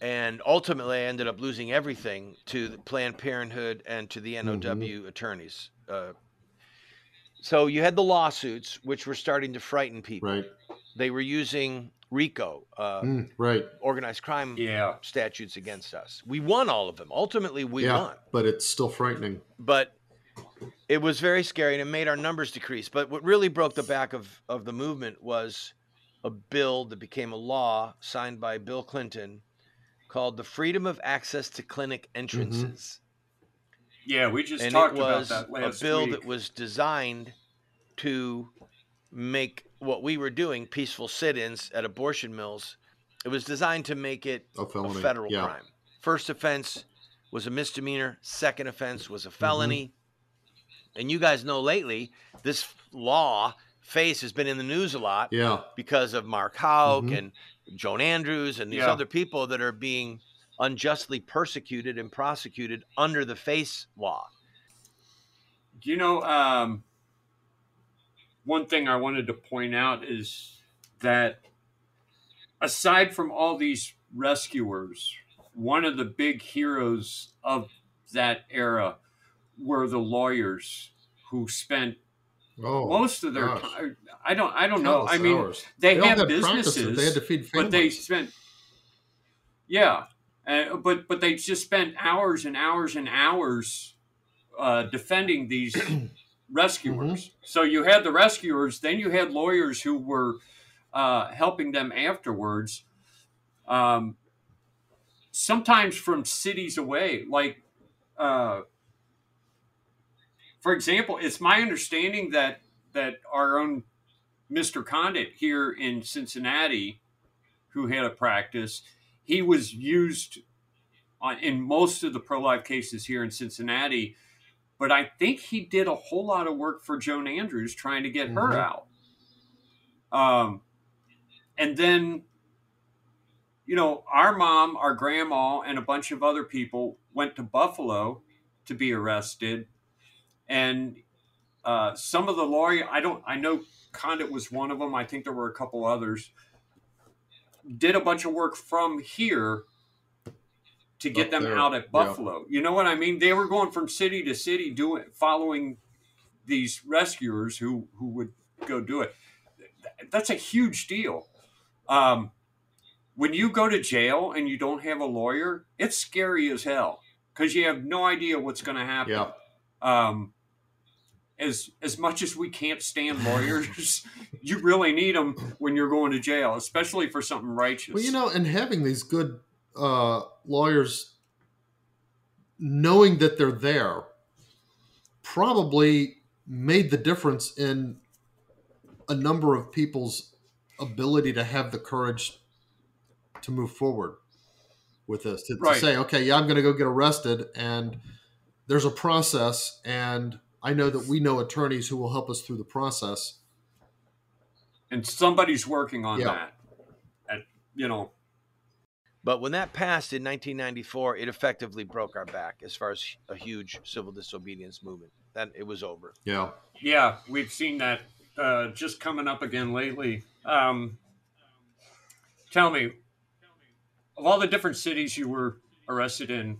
And ultimately, I ended up losing everything to Planned Parenthood and to the NOW attorneys. Uh, so you had the lawsuits, which were starting to frighten people. Right. They were using RICO, uh, Mm, right. organized crime Yeah. statutes against us. We won all of them. Ultimately, we yeah, won but it's still frightening. but it was very scary and it made our numbers decrease. But what really broke the back of, of the movement was a bill that became a law signed by Bill Clinton called the Freedom of Access to Clinic Entrances. Yeah, we just and talked about that last a bill week. that was designed to make what we were doing, peaceful sit-ins at abortion mills, it was designed to make it A felony, federal yeah. crime. First offense was a misdemeanor. Second offense was a Mm-hmm. felony. And you guys know lately, this law FACE has been in the news a lot Yeah. because of Mark Houck Mhm. and Joan Andrews and these Yeah. other people that are being unjustly persecuted and prosecuted under the FACE law. Do you know, um, one thing I wanted to point out is that aside from all these rescuers, one of the big heroes of that era were the lawyers who spent Oh, most of their gosh. time. I don't. I don't know. I mean, hours. they, They had businesses. They had to feed but they families. spent. Yeah, uh, but but they just spent hours and hours and hours uh, defending these rescuers. So you had the rescuers, then you had lawyers who were uh, helping them afterwards. Um, sometimes from cities away, like. Uh, for example, it's my understanding that that our own Mr. Condit here in Cincinnati, who had a practice, he was used on, in most of the pro life cases here in Cincinnati. But I think he did a whole lot of work for Joan Andrews trying to get her Mhm. out. Um, and then, you know, our mom, our grandma, and a bunch of other people went to Buffalo to be arrested and uh, some of the lawyer I don't I know Condit was one of them. I think there were a couple others. Did a bunch of work from here to get them there, out at yeah. Buffalo. You know what I mean? They were going from city to city doing following these rescuers who who would go do it. That's a huge deal. Um, when you go to jail and you don't have a lawyer, it's scary as hell because you have no idea what's going to happen. Yeah. Um, as as much as we can't stand lawyers, you really need them when you're going to jail, especially for something righteous. Well, you know, and having these good uh, lawyers, knowing that they're there, probably made the difference in a number of people's ability to have the courage to move forward with this. To, to say, okay, yeah, I'm going to go get arrested, and there's a process, and I know that we know attorneys who will help us through the process. and somebody's working on Yeah. that. And you know. But when that passed in 1994, it effectively broke our back as far as a huge civil disobedience movement. That it was over. Yeah. Yeah, we've seen that uh, just coming up again lately. Um, tell me, of all the different cities you were arrested in,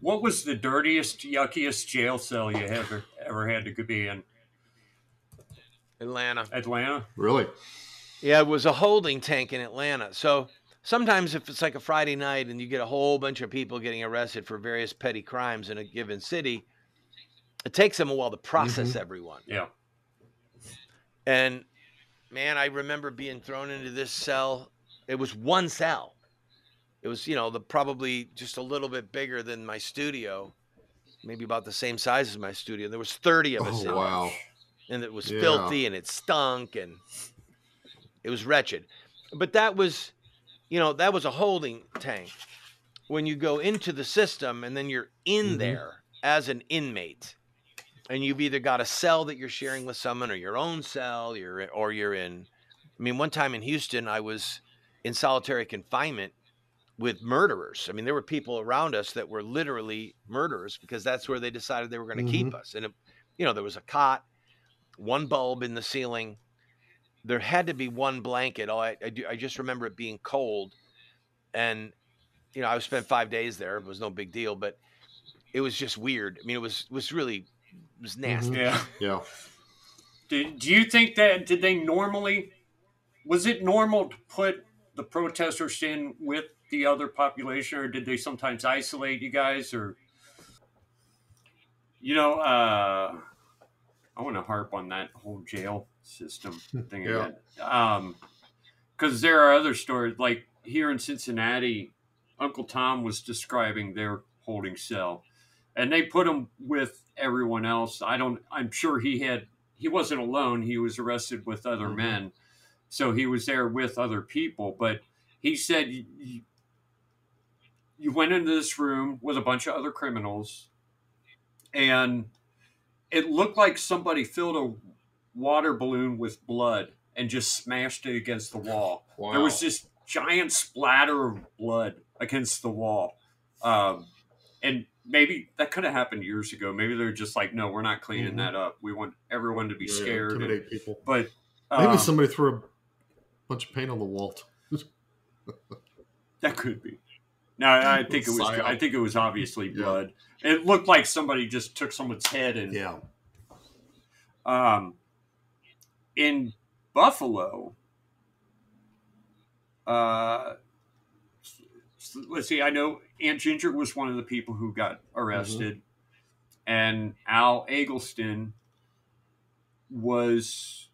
what was the dirtiest, yuckiest jail cell you ever ever had to be in? Atlanta. Atlanta. Really? Yeah, it was a holding tank in Atlanta. So sometimes if it's like a Friday night and you get a whole bunch of people getting arrested for various petty crimes in a given city, it takes them a while to process Mhm. everyone. Yeah. And man, I remember being thrown into this cell. It was one cell. It was, you know, the probably just a little bit bigger than my studio, maybe about the same size as my studio. There was 30 of us Oh, wow. And it was Yeah. filthy and it stunk and it was wretched. But that was, you know, that was a holding tank. When you go into the system and then you're in Mhm. there as an inmate, and you've either got a cell that you're sharing with someone or your own cell, you're or you're in. I mean, one time in Houston, I was in solitary confinement with murderers. I mean, there were people around us that were literally murderers because that's where they decided they were going to keep Mhm. us. And it, you know, there was a cot, one bulb in the ceiling. There had to be one blanket. Oh, I, I, do, I just remember it being cold, and you know, I spent five days there. It was no big deal, but it was just weird. I mean, it was was really it was nasty. Yeah. Yeah. Do, do you think that did they normally was it normal to put the protesters in with the other population or did they sometimes isolate you guys or you know uh I want to harp on that whole jail system thing Yeah. again. Um cuz there are other stories like here in Cincinnati Uncle Tom was describing their holding cell and they put him with everyone else. I don't. I'm sure he had. He wasn't alone. He was arrested with other Mhm. men, so he was there with other people. But he said you- you went into this room with a bunch of other criminals, and it looked like somebody filled a water balloon with blood and just smashed it against the wall. There was Wow. this giant splatter of blood against the wall. Um, and maybe that could have happened years ago. Maybe they're just like, no, we're not cleaning Mhm. that up. We want everyone to be Yeah, scared. and- people. But Maybe um, somebody threw a bunch of paint on the wall. that could be. No, I think it was. I think it was obviously blood. It looked like somebody just took someone's head and yeah. Um, in Buffalo, uh, let's see. I know Aunt Ginger was one of the people who got arrested, and Al Eggleston was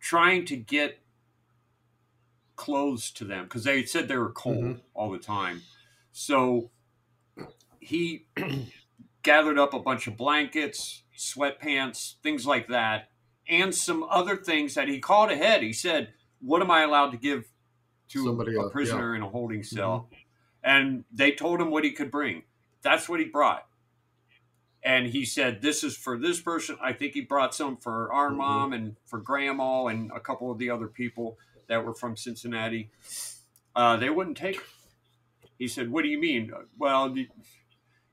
trying to get clothes to them because they said they were cold all the time. So he gathered up a bunch of blankets, sweatpants, things like that, and some other things that he called ahead. He said, "What am I allowed to give to Somebody a else, prisoner yeah. in a holding mm-hmm. cell?" And they told him what he could bring. That's what he brought. And he said, "This is for this person." I think he brought some for our mm-hmm. mom and for grandma and a couple of the other people that were from Cincinnati. Uh, they wouldn't take. He said, "What do you mean?" Uh, well,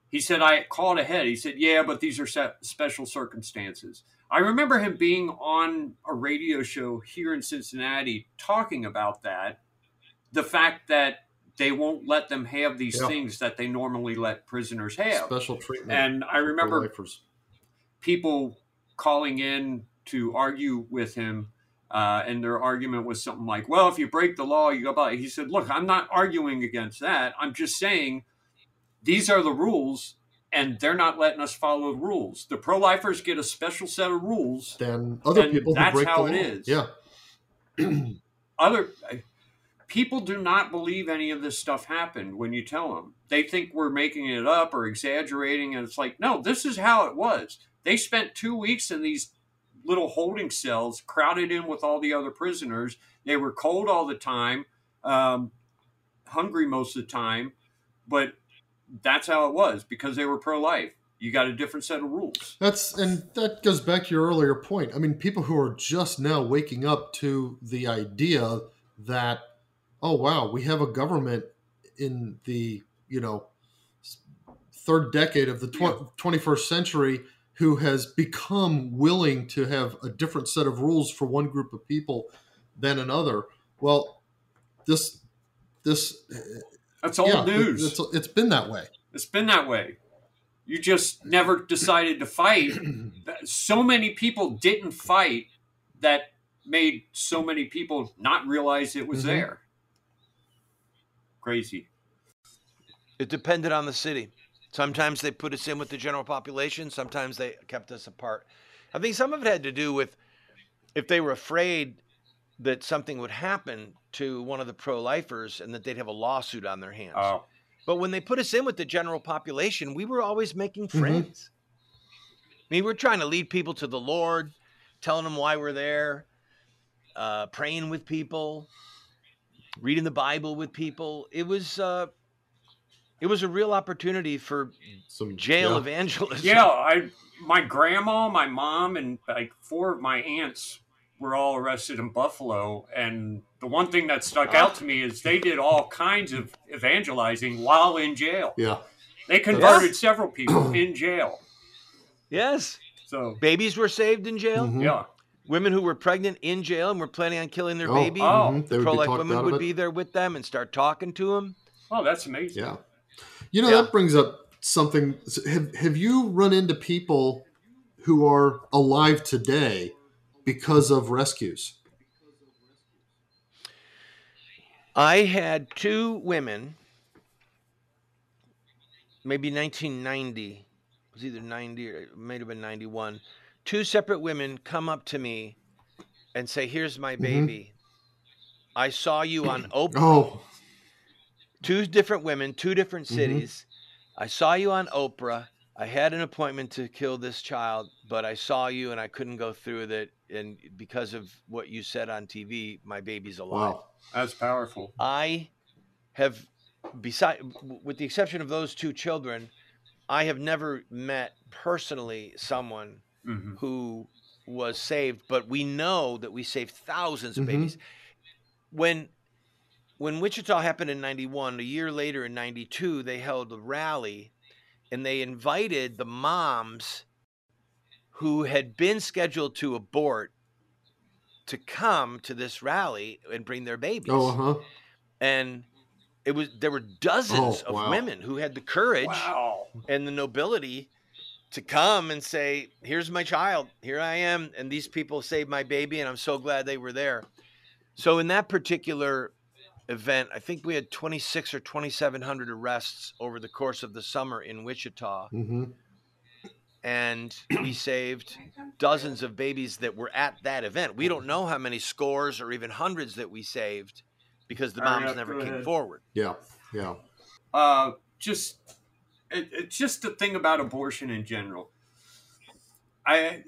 he said, "I called ahead." He said, "Yeah, but these are special circumstances." I remember him being on a radio show here in Cincinnati talking about that, the fact that they won't let them have these Yeah. things that they normally let prisoners have. Special treatment. And I remember people calling in to argue with him, uh, and their argument was something like, "Well, if you break the law, you go by." He said, "Look, I'm not arguing against that. I'm just saying these are the rules." And they're not letting us follow the rules. The pro-lifers get a special set of rules. Then other people that's break how the it is. Yeah. Other people do not believe any of this stuff happened when you tell them. They think we're making it up or exaggerating, and it's like, no, this is how it was. They spent two weeks in these little holding cells, crowded in with all the other prisoners. They were cold all the time, um, hungry most of the time, but that's how it was because they were pro-life. You got a different set of rules. That's and that goes back to your earlier point. I mean, people who are just now waking up to the idea that oh wow, we have a government in the you know third decade of the tw- 21st century who has become willing to have a different set of rules for one group of people than another. Well, this this That's old yeah, news. It's, it's been that way. It's been that way. You just never decided to fight. so many people didn't fight that made so many people not realize it was Mhm. there. Crazy. It depended on the city. Sometimes they put us in with the general population. Sometimes they kept us apart. I think some of it had to do with if they were afraid that something would happen to one of the pro-lifers and that they'd have a lawsuit on their hands. Oh. But when they put us in with the general population, we were always making Mhm. friends. I mean, we're trying to lead people to the Lord, telling them why we're there, uh, praying with people, reading the Bible with people. It was uh, it was a real opportunity for some jail yeah. evangelism. Yeah, I my grandma, my mom, and like four of my aunts were all arrested in Buffalo. And the one thing that stuck out to me is they did all kinds of evangelizing while in jail. Yeah. They converted several people in jail. Yes. So babies were saved in jail. Mhm. Yeah. Women who were pregnant in jail and were planning on killing their Oh, baby. They would Pro-life women would it. be there with them and start talking to them. Oh, that's amazing. Yeah. You know, that brings up something. Have, have you run into people who are alive today because of rescues? I had two women, maybe 1990, it was either 90 or it might have been 91. Two separate women come up to me and say, Here's my Mhm. baby. I saw you on Oprah. Two different women, two different Mhm. cities. I saw you on Oprah. I had an appointment to kill this child, but I saw you and I couldn't go through with it. And because of what you said on TV, my baby's alive. Wow. That's powerful. I have, beside, with the exception of those two children, I have never met personally someone Mhm. who was saved, but we know that we saved thousands of Mhm. babies. When when Wichita happened in 91, a year later in 92, they held a rally and they invited the moms who had been scheduled to abort to come to this rally and bring their babies oh, uh huh. and it was there were dozens Oh, of wow. women who had the courage Wow. and the nobility to come and say here's my child here i am and these people saved my baby and i'm so glad they were there so in that particular event i think we had 26 or 2700 arrests over the course of the summer in wichita hmm and we saved dozens of babies that were at that event we don't know how many scores or even hundreds that we saved because the moms up, never came ahead. forward Yeah. Yeah. Uh, just it, it's just the thing about abortion in general. I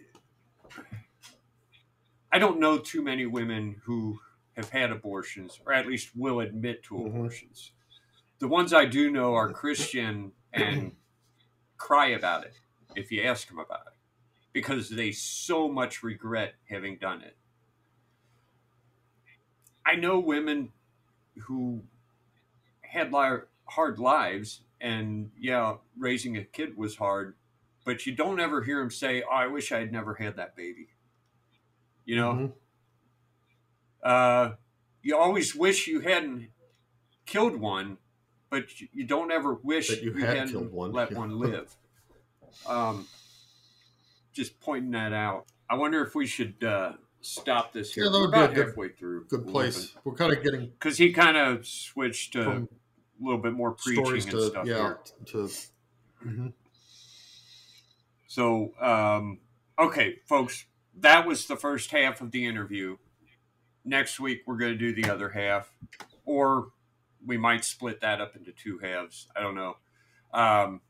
I don't know too many women who have had abortions, or at least will admit to abortions. The ones I do know are Christian and cry about it if you ask them about it, because they so much regret having done it. I know women who had li- hard lives, and yeah, raising a kid was hard, but you don't ever hear them say, oh, "I wish I had never had that baby." You know, Mhm. Uh, you always wish you hadn't killed one, but you- you don't ever wish That you you, had hadn't killed one, let one live. Um, just pointing that out. I wonder if we should uh, stop this here. Yeah, that We're would be a about good- halfway through. Good place. We're kind of getting because he kind of switched to a little bit more preaching and to stuff yeah here. to. mhm. So, um, okay, folks, that was the first half of the interview. Next week, we're going to do the other half, or we might split that up into two halves. I don't know. Um,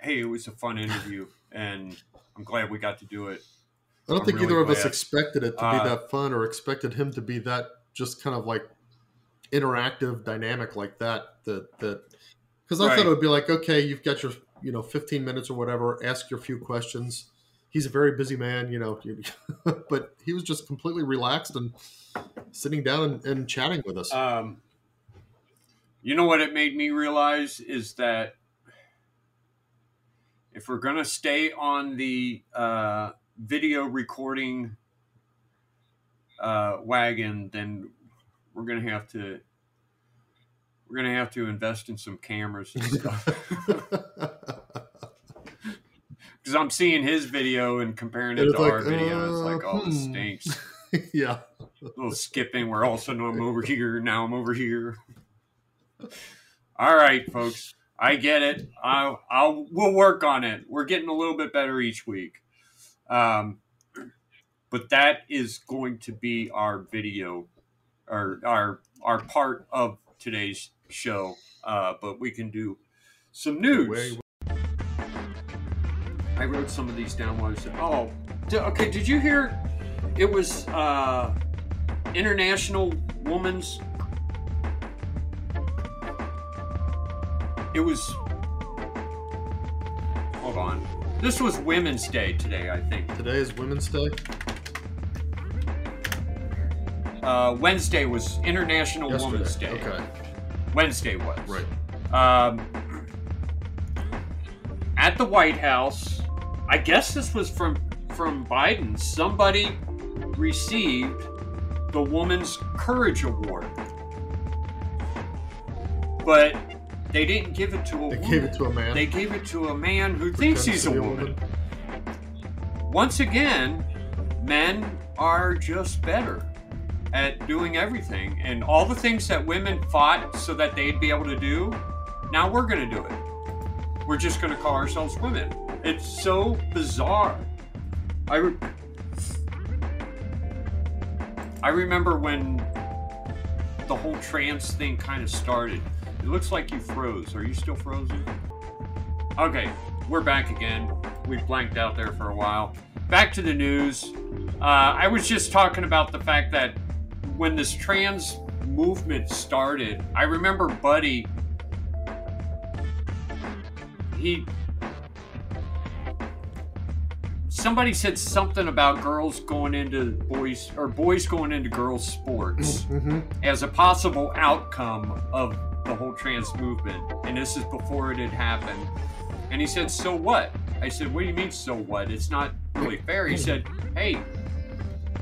hey, it was a fun interview, and I'm glad we got to do it. I don't I'm think really either of us expected it to Uh, be that fun or expected him to be that just kind of like interactive dynamic like that that that because I Right. thought it would be like okay you've got your you know 15 minutes or whatever ask your few questions he's a very busy man, you know, but he was just completely relaxed and sitting down and, and chatting with us. Um, you know what it made me realize is that if we're going to stay on the uh, video recording uh, wagon, then we're going to have to we're going to have to invest in some cameras and stuff. Because I'm seeing his video and comparing it And to like, our video. It's like, oh, uh, this hmm. stinks. yeah. A little skipping where all of a sudden I'm over here, now I'm over here. All right, folks. I get it. I'll, I'll we'll work on it. We're getting a little bit better each week. Um, but that is going to be our video or our our part of today's show. Uh, but we can do some news. I wrote some of these down while I was oh okay. Did you hear? It was uh, International Women's. It was. Hold on. This was Women's Day today, I think. Today is Women's Day. Uh, Wednesday was International Yesterday, Women's Day. okay. Wednesday was. Right. Um, at the White House, I guess this was from from Biden. Somebody received the Woman's Courage Award, but they didn't give it to a They woman. gave it to a man. They gave it to a man who thinks he's a be woman. Once again, men are just better at doing everything. And all the things that women fought so that they'd be able to do, now we're going to do it. We're just going to call ourselves women. It's so bizarre. I, re- I remember when the whole trans thing kind of started. It looks like you froze. Are you still frozen? Okay, we're back again. We blanked out there for a while. Back to the news. Uh, I was just talking about the fact that when this trans movement started, I remember Buddy. He. Somebody said something about girls going into boys or boys going into girls' sports Mhm. as a possible outcome of the whole trans movement. And this is before it had happened. And he said, So what? I said, What do you mean, so what? It's not really fair. He said, Hey,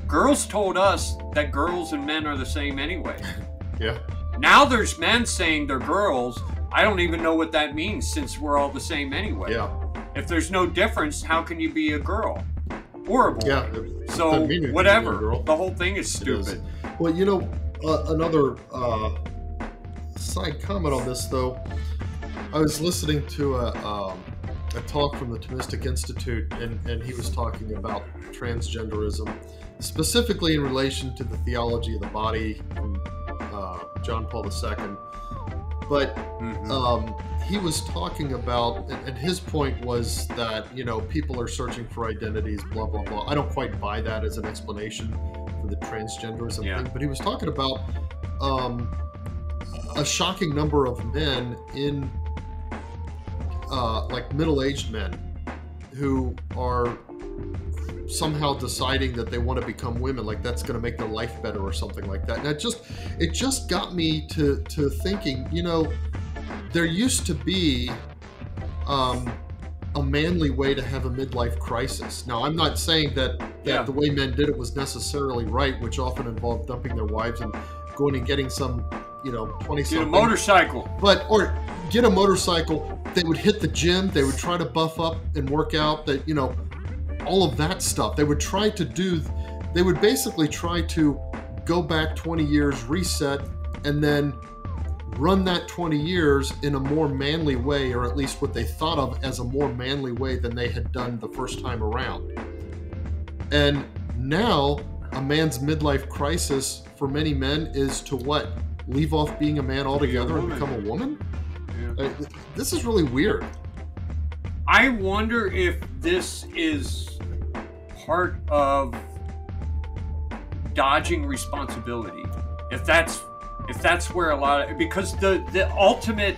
girls told us that girls and men are the same anyway. Yeah. Now there's men saying they're girls. I don't even know what that means since we're all the same anyway. Yeah. If there's no difference, how can you be a girl or a boy? Yeah, So doesn't mean you can be a whatever. The whole thing is It is. stupid. Well, you know, uh, another uh, side comment on this, though. I was listening to a, um, a talk from the Thomistic Institute, and, and he was talking about transgenderism, specifically in relation to the theology of the body from uh, John Paul II. But um, he was talking about, and, and his point was that, you know, people are searching for identities, blah, blah, blah. I don't quite buy that as an explanation for the transgenderism Yeah. thing, but he was talking about um, a shocking number of men in, uh, like, middle aged men who are somehow deciding that they want to become women like that's going to make their life better or something like that and it just it just got me to to thinking you know there used to be um, a manly way to have a midlife crisis now i'm not saying that that Yeah. the way men did it was necessarily right which often involved dumping their wives and going and getting some you know 20 Get a motorcycle. but or get a motorcycle they would hit the gym they would try to buff up and work out that you know all of that stuff. They would try to do they would basically try to go back 20 years reset and then run that 20 years in a more manly way or at least what they thought of as a more manly way than they had done the first time around. And now a man's midlife crisis for many men is to what? Leave off being a man altogether and become a woman? Uh, this is really weird I wonder if this is part of dodging responsibility. If that's if that's where a lot of because the the ultimate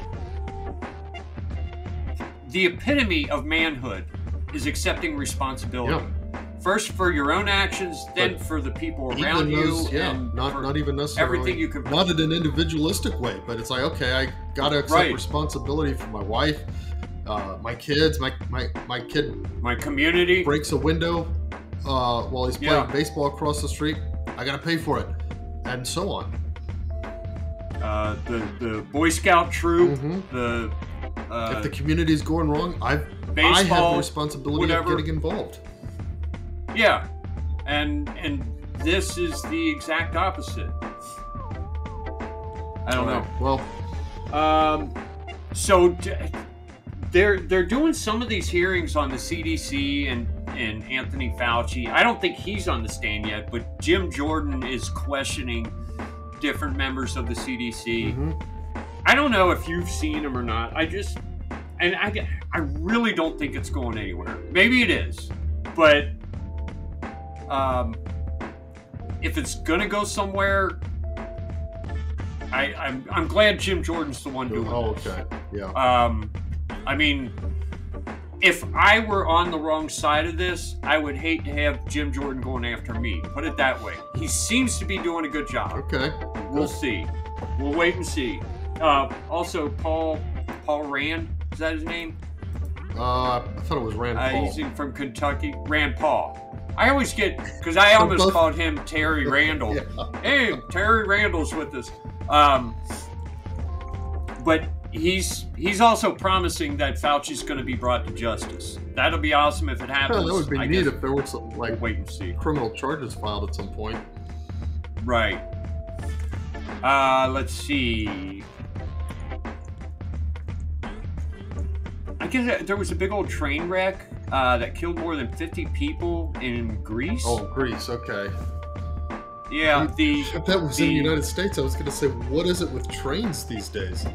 the epitome of manhood is accepting responsibility. First for your own actions, then for the people around even you, yeah, and not not even necessarily everything you can. not in an individualistic way, but it's like okay, I gotta accept Right. responsibility for my wife, uh, my kids, my my my kid, my community breaks a window uh, while he's playing Yeah. baseball across the street. I gotta pay for it, and so on. uh, the the Boy Scout troop, Mm-hmm. the uh, if the community is going wrong, I've I have baseball, the responsibility whatever. of getting involved. yeah, and and this is the exact opposite. I don't know. Well, um, so d- they're they're doing some of these hearings on the CDC and and Anthony Fauci. I don't think he's on the stand yet, but Jim Jordan is questioning different members of the CDC. Mm-hmm. I don't know if you've seen him or not. I just and I I really don't think it's going anywhere. Maybe it is, but um, if it's gonna go somewhere, I I'm, I'm glad Jim Jordan's the one doing. Oh, this. okay, yeah. Um, I mean, if I were on the wrong side of this, I would hate to have Jim Jordan going after me. Put it that way. He seems to be doing a good job. Okay. We'll see. We'll wait and see. Uh, also, Paul Paul Rand is that his name? Uh, I thought it was Rand Uh, Paul. he's in, from Kentucky. Rand Paul. I always get because I almost called him Terry Randall. Hey, Terry Randall's with us. Um, but he's he's also promising that Fauci's going to be brought to justice. That'll be awesome if it happens. Yeah, that would be I neat if there were some like wait and see criminal charges filed at some point. Right. Uh, let's see. I guess there was a big old train wreck uh, that killed more than 50 people in Greece. Oh, Greece. Okay. Yeah, the If that was in the the- United States, I was going to say, what is it with trains these days?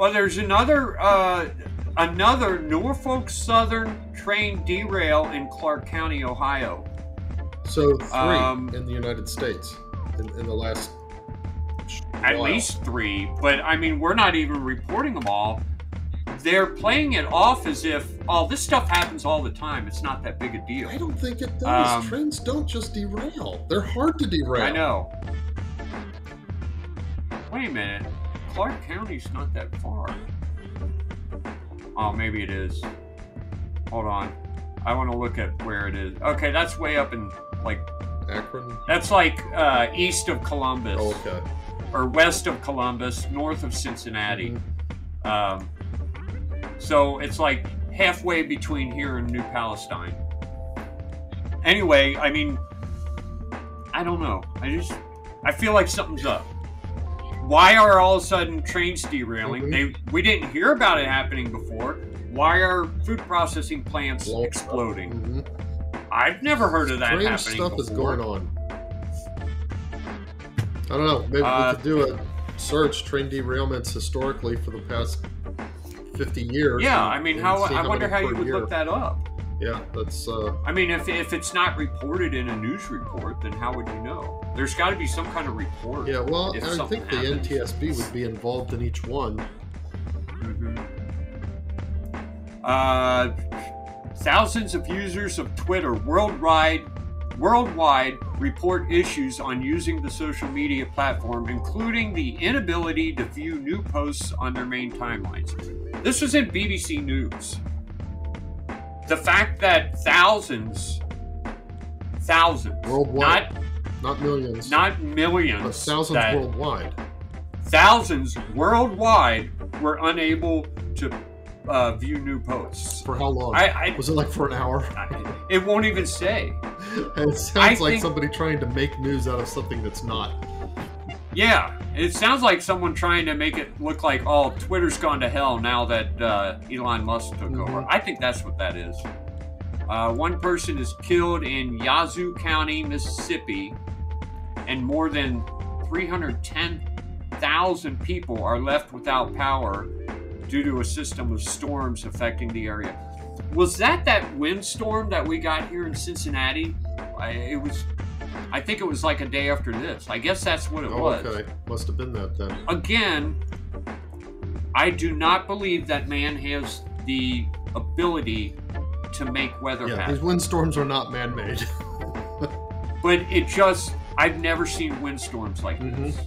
Well, there's another uh, another Norfolk Southern train derail in Clark County, Ohio. So three Um, in the United States in, in the last. At while. least three, but I mean, we're not even reporting them all. They're playing it off as if, oh, this stuff happens all the time. It's not that big a deal. I don't think it does. Um, Trains don't just derail; they're hard to derail. I know. Wait a minute. Clark County's not that far. Oh, maybe it is. Hold on. I want to look at where it is. Okay, that's way up in like Akron. That's like uh, east of Columbus. Oh, okay. Or west of Columbus, north of Cincinnati. Um, so it's like halfway between here and New Palestine. Anyway, I mean, I don't know. I just, I feel like something's up. Why are all of a sudden trains derailing? They, we didn't hear about it happening before. Why are food processing plants exploding? I've never heard of that Strange happening stuff is going on. I don't know. Maybe Uh, we could do a search train derailments historically for the past fifty years. Yeah, and- I mean, how I wonder how you would year. look that up. Yeah, that's. uh I mean, if, if it's not reported in a news report, then how would you know? There's got to be some kind of report. Yeah, well, I something think the. NTSB would be involved in each one. Uh, thousands of users of Twitter worldwide worldwide report issues on using the social media platform, including the inability to view new posts on their main timelines. This was in BBC News. The fact that thousands, thousands, Worldwide. not Not millions. not millions, But thousands that- worldwide. thousands worldwide were unable to uh, view new posts. For how long? I, I, Was it like for an hour? it won't even say. it sounds I like think- somebody trying to make news out of something that's not. Yeah, it sounds like someone trying to make it look like, oh, Twitter's gone to hell now that uh, Elon Musk took Mm-hmm. over. I think that's what that is. Uh, one person is killed in Yazoo County, Mississippi, and more than 310,000 people are left without power due to a system of storms affecting the area. Was that that windstorm that we got here in Cincinnati? I, it was. I think it was like a day after this. I guess that's what it Oh, was. okay. Must have been that then. Again, I do not believe that man has the ability to make weather Yeah, happen. these windstorms are not man-made. But it just, I've never seen windstorms like Mm-hmm. this.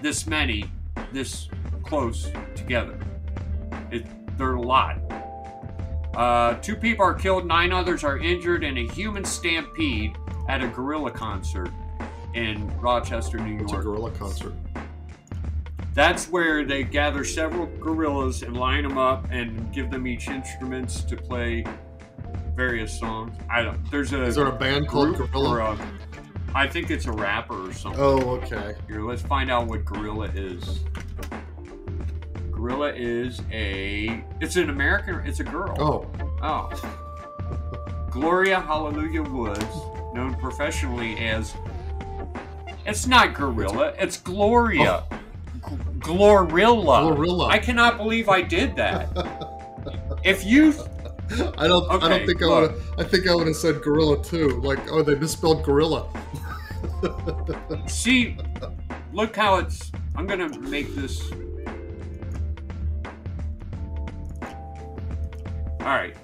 This many, this close together. It, they're a lot. Uh, two people are killed, nine others are injured in a human stampede at a gorilla concert in Rochester, New York. It's a gorilla concert. That's where they gather several gorillas and line them up and give them each instruments to play various songs. I don't. There's a. Is there a band called Gorilla? or a- I think it's a rapper or something. Oh, okay. Here, let's find out what Gorilla is. Gorilla is a. It's an American. It's a girl. Oh. Oh. Gloria Hallelujah Woods, known professionally as. It's not Gorilla. It's Gloria. G- Glorilla. Glorilla. I cannot believe I did that. if you. I don't. Okay, I don't think I would. I think I would have said gorilla too. Like, oh, they misspelled gorilla. See, look how it's. I'm gonna make this. All right.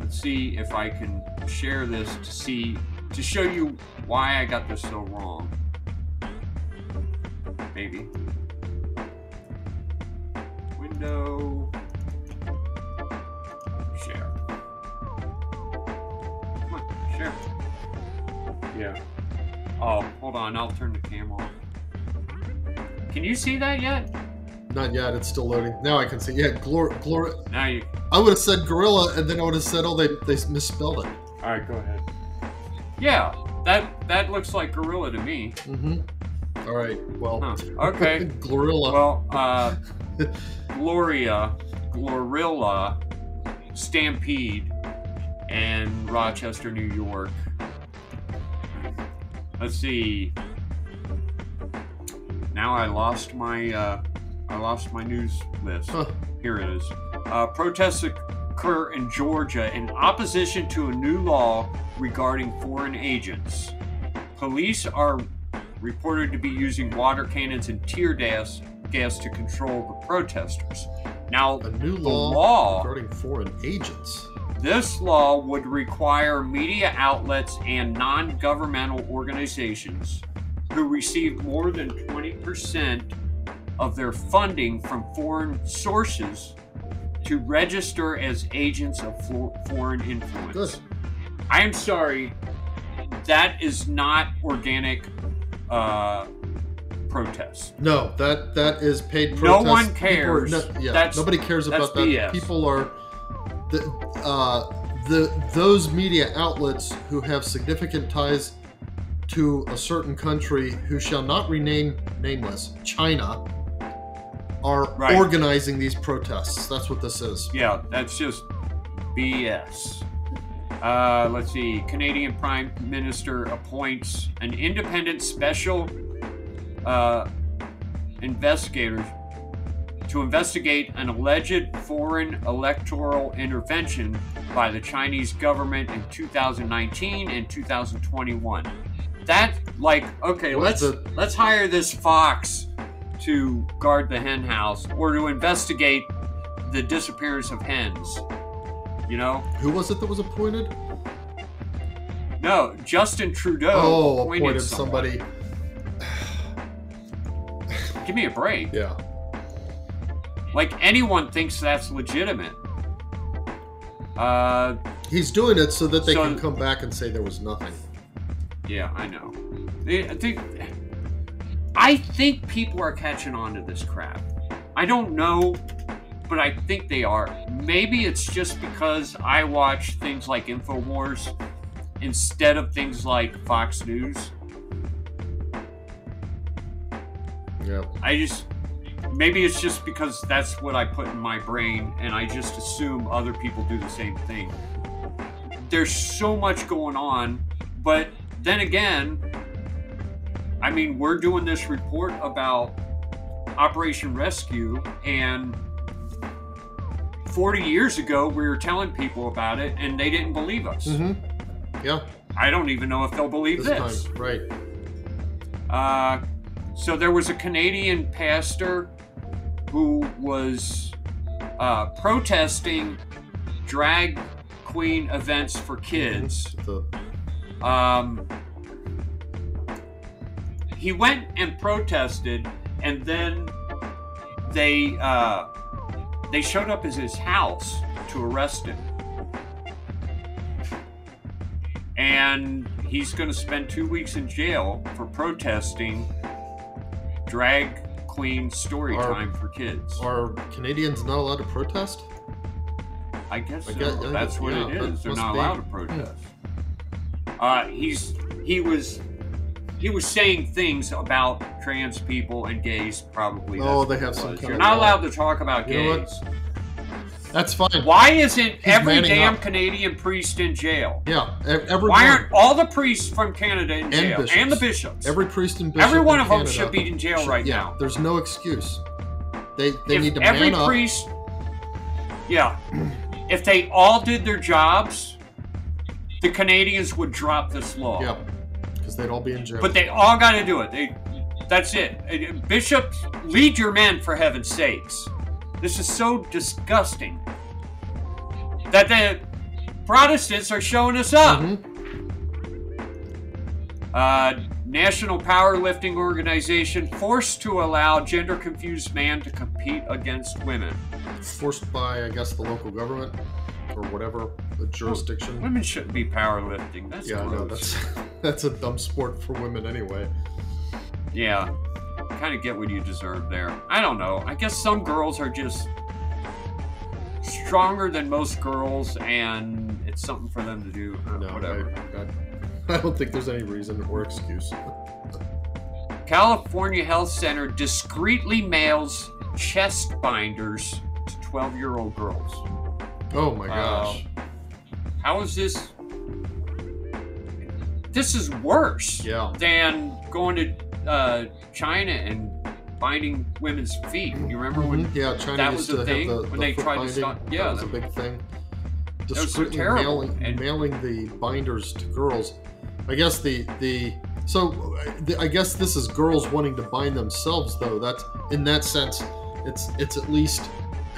Let's see if I can share this to see to show you why I got this so wrong. Maybe. Window. Share. Come on, share. Yeah. Oh, hold on. I'll turn the camera off. Can you see that yet? Not yet. It's still loading. Now I can see. Yeah, glor, glor. Now you. I would have said gorilla, and then I would have said, oh, they they misspelled it. All right, go ahead. Yeah, that that looks like gorilla to me. Mm-hmm. All right. Well. Huh, Okay. gorilla. Well, uh, Gloria, Glorilla, Stampede, and Rochester, New York. Let's see. Now I lost my uh, I lost my news list. Here it is. Uh, protests occur in Georgia in opposition to a new law regarding foreign agents. Police are reported to be using water cannons and tear gas gas to control the protesters. Now, a new law, law regarding foreign agents. this law would require media outlets and non governmental organizations who receive more than 20% of their funding from foreign sources to register as agents of foreign influence. I am sorry, that is not organic uh, protest. No, that that is paid protest. No one People are- cares. no- yeah, That's- nobody cares about that. BS. People are the uh, the those media outlets who have significant ties to a certain country who shall not rename nameless, China, are Right. organizing these protests. That's what this is. Yeah, that's just BS. Uh, let's see. Canadian Prime Minister appoints an independent special uh, investigator to investigate an alleged foreign electoral intervention by the Chinese government in 2019 and 2021. That like okay, let's the- let's hire this fox to guard the hen house or to investigate the disappearance of hens. You know? Who was it that was appointed? No, Justin Trudeau Oh, appointed, appointed somebody. Give me a break. Yeah. Like anyone thinks that's legitimate. Uh, He's doing it so that they So- can come back and say there was nothing. yeah, I know. I I think I think people are catching on to this crap. I don't know, but I think they are. Maybe it's just because I watch things like Infowars instead of things like Fox News. Yeah. I just maybe it's just because that's what I put in my brain and I just assume other people do the same thing. There's so much going on, but then again, I mean, we're doing this report about Operation Rescue and 40 years ago we were telling people about it and they didn't believe us. Mm-hmm. Yeah. I don't even know if they'll believe This this. time, right. Uh, so there was a Canadian pastor who was uh, protesting drag queen events for kids. The Um, he went and protested, and then they uh, they showed up at his house to arrest him, and he's going to spend two weeks in jail for protesting drag queen story Are- time for kids. are Canadians not allowed to protest? I guess I so. guess- I that's guess- what yeah, it is. They're not be- allowed to protest. Uh, he's he was he was saying things about trans people and gays. Probably. Oh, they have some You're not allowed to talk about You gays. That's fine. Why isn't every damn up. Canadian priest in jail? Yeah, every Why aren't all the priests from Canada in and jail bishops. and the bishops? Every priest and bishop. Every one in of them Canada should be in jail should- right yeah, now. There's no excuse. They they if need to every man up. Every priest, yeah, if they all did their jobs, the Canadians would drop this law. Yeah, because they'd all be in jail. But they all got to do it. They, that's it. Bishops, lead your men for heaven's sakes. This is so disgusting that the Protestants are showing us up. Uh, National Powerlifting Organization forced to allow gender confused man to compete against women. forced by, I guess, the local government or whatever the jurisdiction. Women shouldn't be powerlifting. That's yeah, no, that's that's a dumb sport for women anyway. Yeah, kind of get what you deserve there. I don't know. I guess some girls are just stronger than most girls, and it's something for them to do. Uh, No, whatever. I, I don't think there's any reason or excuse. California Health Center discreetly mails chest binders to 12 year old girls. Oh my gosh. Uh, how is this? This is worse Yeah. than going to uh, China and binding women's feet. You remember when Mhm. Yeah, China that was to a thing have the, when they tried to stop? Yeah, that was a big thing. was so terrible, mailing, and- mailing the binders to girls. I guess the the so I guess this is girls wanting to bind themselves though. That's in that sense, it's it's at least.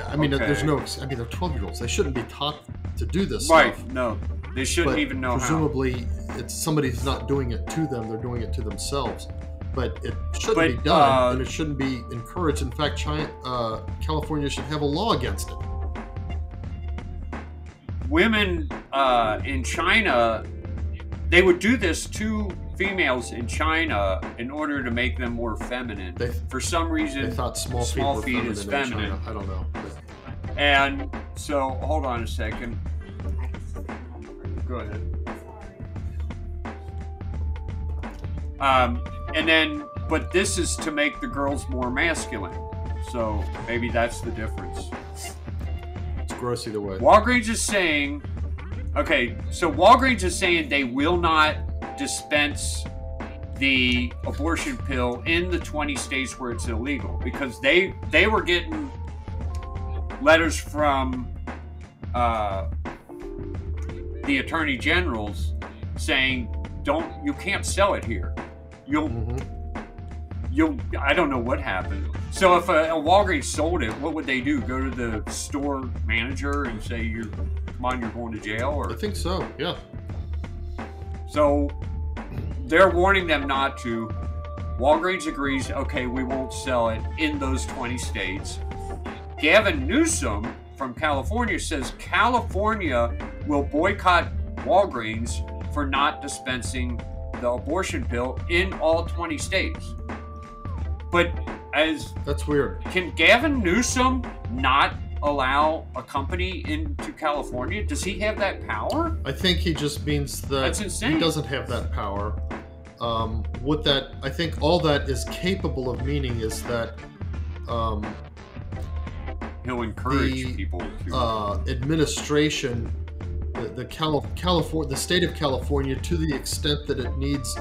I mean, there's no. I mean, they're 12 year olds. They shouldn't be taught to do this. Right? Stuff. No, they shouldn't But even know how. presumably, it's somebody's not doing it to them; they're doing it to themselves. But it shouldn't But, be done, uh, and it shouldn't be encouraged. In fact, China, uh, California should have a law against it. women uh, in China, they would do this to females in China in order to make them more feminine. For some reason, They thought small feet were feet is feminine in feminine. I don't know. And so, hold on a second. Go ahead. Um, and then, but this is to make the girls more masculine. So maybe that's the difference. It's gross either way. Walgreens is saying, okay, so Walgreens is saying they will not dispense the abortion pill in the 20 states where it's illegal because they they were getting letters from uh, the attorney generals saying don't you can't sell it here. You'll you'll i don't know what happened. So if a, a walgreens sold it what would they do? Go to the store manager and say you're on you're going to jail or I think so. Yeah. so they're warning them not to. Walgreens agrees, okay, we won't sell it in those 20 states. Gavin Newsom from California says California will boycott Walgreens for not dispensing the abortion pill in all 20 states. But as That's weird. can Gavin Newsom not allow a company into California? Does he have that power? I think he just means that he doesn't have that power. Um, what that I think all that is capable of meaning is that um, He'll encourage the people to. uh, administration, the, the Cali- California, the state of California, to the extent that it needs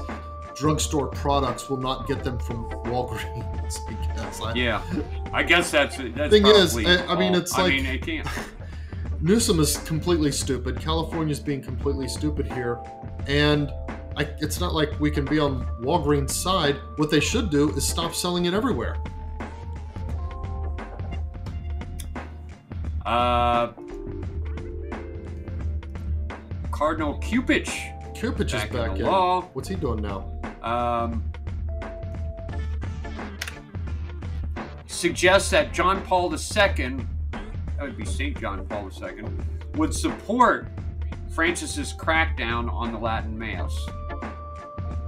drugstore products, will not get them from Walgreens. I guess. I, Yeah, I guess that's that's Thing is, I- I mean, it's I like- mean, it can't. Newsom is completely stupid. California's being completely stupid here, and I, it's not like we can be on Walgreens' side. What they should do is stop selling it everywhere. Uh, Cardinal Cupich. Cupich back is back in in. What's he doing now? Um, suggests that John Paul II, that would be St. John Paul II, would support Francis's crackdown on the Latin Mass.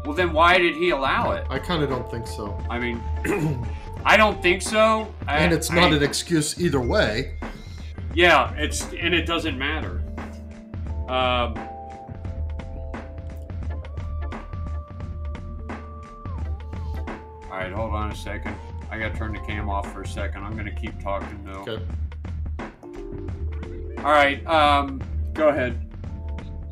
Well, then why did he allow it? I kind of don't think so. I mean, I don't think so. I- and it's not I- an excuse either way. Yeah, it's and it doesn't matter. Um, right, hold on a second. I gotta turn the cam off for a second. I'm gonna keep talking though. Okay. All right, um, go ahead.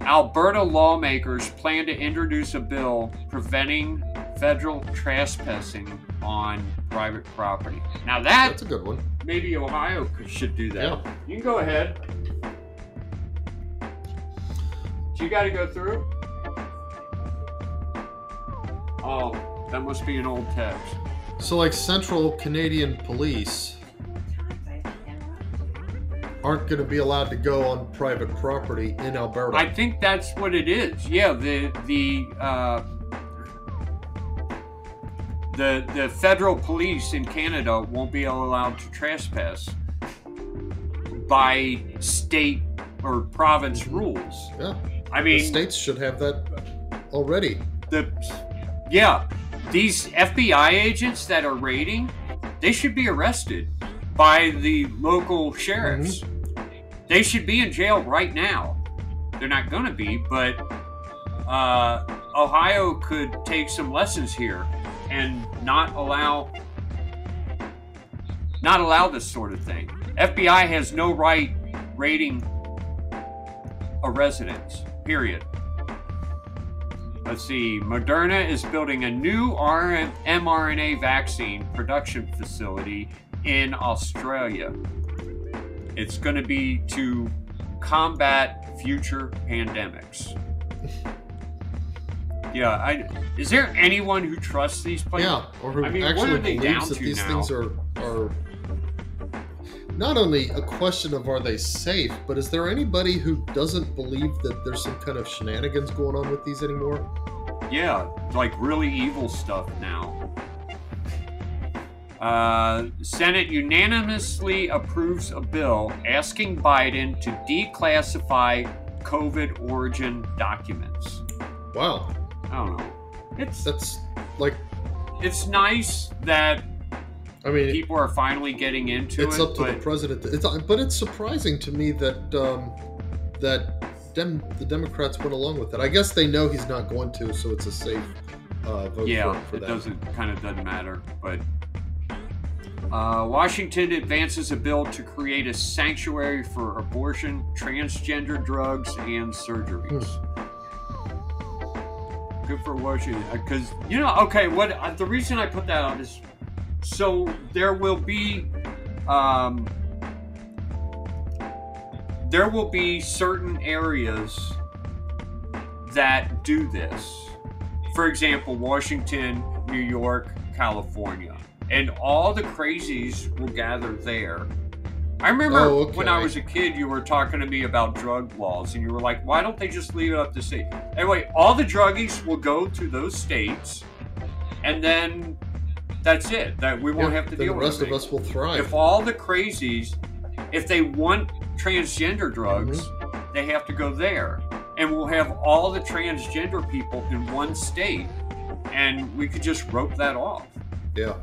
Alberta lawmakers plan to introduce a bill preventing federal trespassing on private property. Now that That's a good one. maybe Ohio could, should do that. Yeah. You can go ahead. Do you got to go through? Oh, that must be an old text. So, like Central Canadian Police aren't going to be allowed to go on private property in Alberta. I think that's what it is. Yeah, the the uh, the the federal police in Canada won't be allowed to trespass by state or province rules. yeah. I the mean, states should have that already. the yeah, these FBI agents that are raiding, they should be arrested by the local sheriffs. They should be in jail right now. They're not going to be, but uh, Ohio could take some lessons here and not allow not allow this sort of thing. FBI has no right raiding a residence. Period. Let's see. Moderna is building a new mRNA vaccine production facility in Australia. It's going to be to combat future pandemics. Yeah, I is there anyone who trusts these places? Yeah, or who I mean, actually what are they believes down that these now? things are are not only a question of are they safe, but is there anybody who doesn't believe that there's some kind of shenanigans going on with these anymore? Yeah, like really evil stuff now. Uh, Senate unanimously approves a bill asking Biden to declassify COVID origin documents. Wow, I don't know. It's that's like it's nice that I mean people are finally getting into it's it. It's up to the president. It's but it's surprising to me that um, that Dem- the Democrats went along with it. I guess they know he's not going to, so it's a safe uh, vote yeah, for, for it them. doesn't kind of doesn't matter. But uh, Washington advances a bill to create a sanctuary for abortion, transgender drugs, and surgeries. Hmm. Good for Washington, because you know. Okay, what uh, the reason I put that on is so there will be. Um, there will be certain areas that do this. For example, Washington, New York, California. And all the crazies will gather there. I remember Oh, when I was a kid, you were talking to me about drug laws, and you were like, why don't they just leave it up to state? Anyway, all the druggies will go to those states, and then that's it. That we won't Yeah, have to deal the with rest of us will thrive. If all the crazies, if they want transgender drugs, Mm-hmm. they have to go there. And we'll have all the transgender people in one state, and we could just rope that off. Yeah.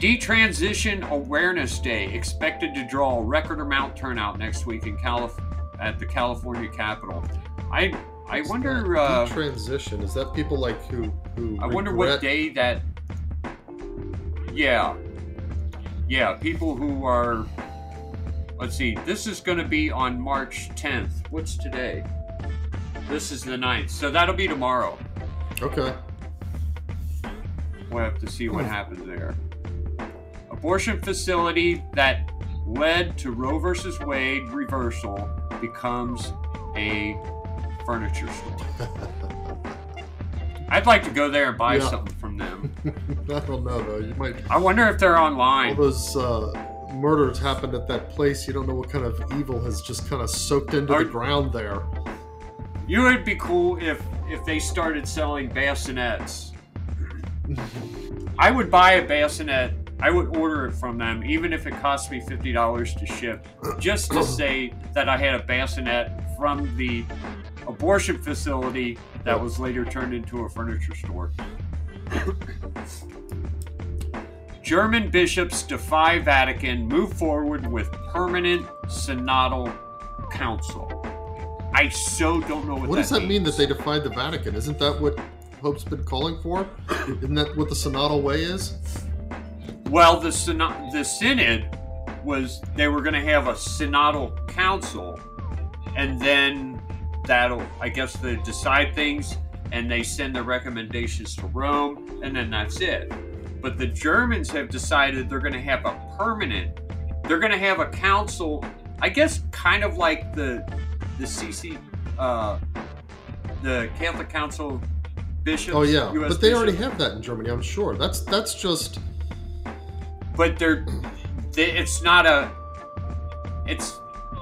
Detransition Awareness Day expected to draw a record amount turnout next week in Calif- at the California Capitol. I I wonder. Uh, transition is that people like who who I wonder what day that. Yeah, yeah, people who are. Let's see. This is going to be on March 10th. What's today? This is the 9th, so that'll be tomorrow. Okay. We'll have to see what Hmm. happens there. Abortion facility that led to Roe versus Wade reversal becomes a furniture store. I'd like to go there and buy Yeah. something from them. I don't know though. You might. I wonder if they're online. All those uh, murders happened at that place, you don't know what kind of evil has just kind of soaked into Are- the ground there. You would be cool if if they started selling bassinets. I would buy a bassinet. I would order it from them, even if it cost me fifty dollars to ship, just to say that I had a bassinet from the abortion facility that was later turned into a furniture store. German bishops defy Vatican, move forward with permanent synodal council. I so don't know what, What that does that means. mean that they defied the Vatican? Isn't that what Pope's been calling for? Isn't that what the synodal way is? Well, the synod, the synod was they were going to have a synodal council, and then that'll I guess they decide things and they send their recommendations to Rome, and then that's it. But the Germans have decided they're going to have a permanent. They're going to have a council. I guess kind of like the the CC, uh, the Catholic Council of Bishops. Oh yeah, US but they already have that in Germany. I'm sure. That's that's just but they're they, it's not a it's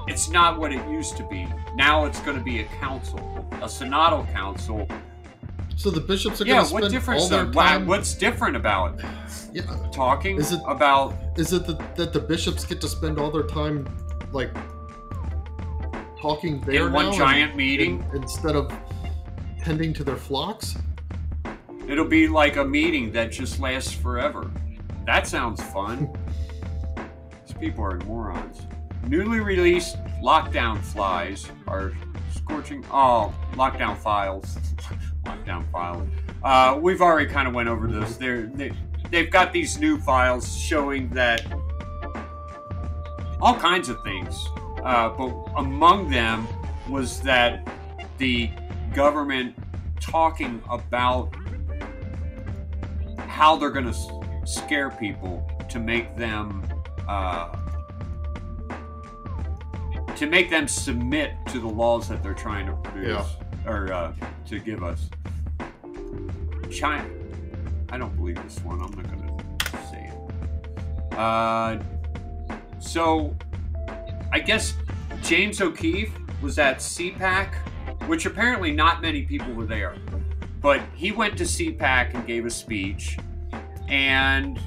it's not what it used to be now it's going to be a council a synodal council so the bishops are yeah going to what spend difference all their? Why- time. what's different about it Yeah, talking Is it- about is it that, that the bishops get to spend all their time like talking there In one giant and- meeting? in- instead of tending to their flocks? it'll be like a meeting that just lasts forever that sounds fun these people are morons newly released lockdown flies are scorching oh lockdown files lockdown files. Uh, we've already kind of went over this They're, they, they've got these new files showing that all kinds of things uh, but among them was that the government talking about how they're going to scare people to make them uh, to make them submit to the laws that they're trying to produce or uh, to give us. China, I don't believe this one. I'm not going to say it. Uh, so, I guess James O'Keefe was at CPAC, which apparently not many people were there. But he went to CPAC and gave a speech, and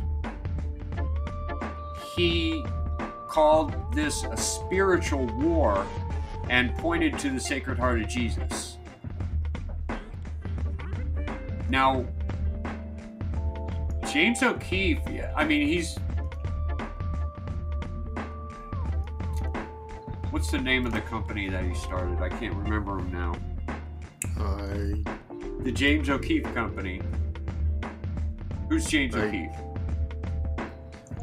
he called this a spiritual war and pointed to the Sacred Heart of Jesus. Now, James O'Keefe, I mean, he's. What's the name of the company that he started? I can't remember him now. I The James O'Keefe Company. Who's James I- O'Keefe?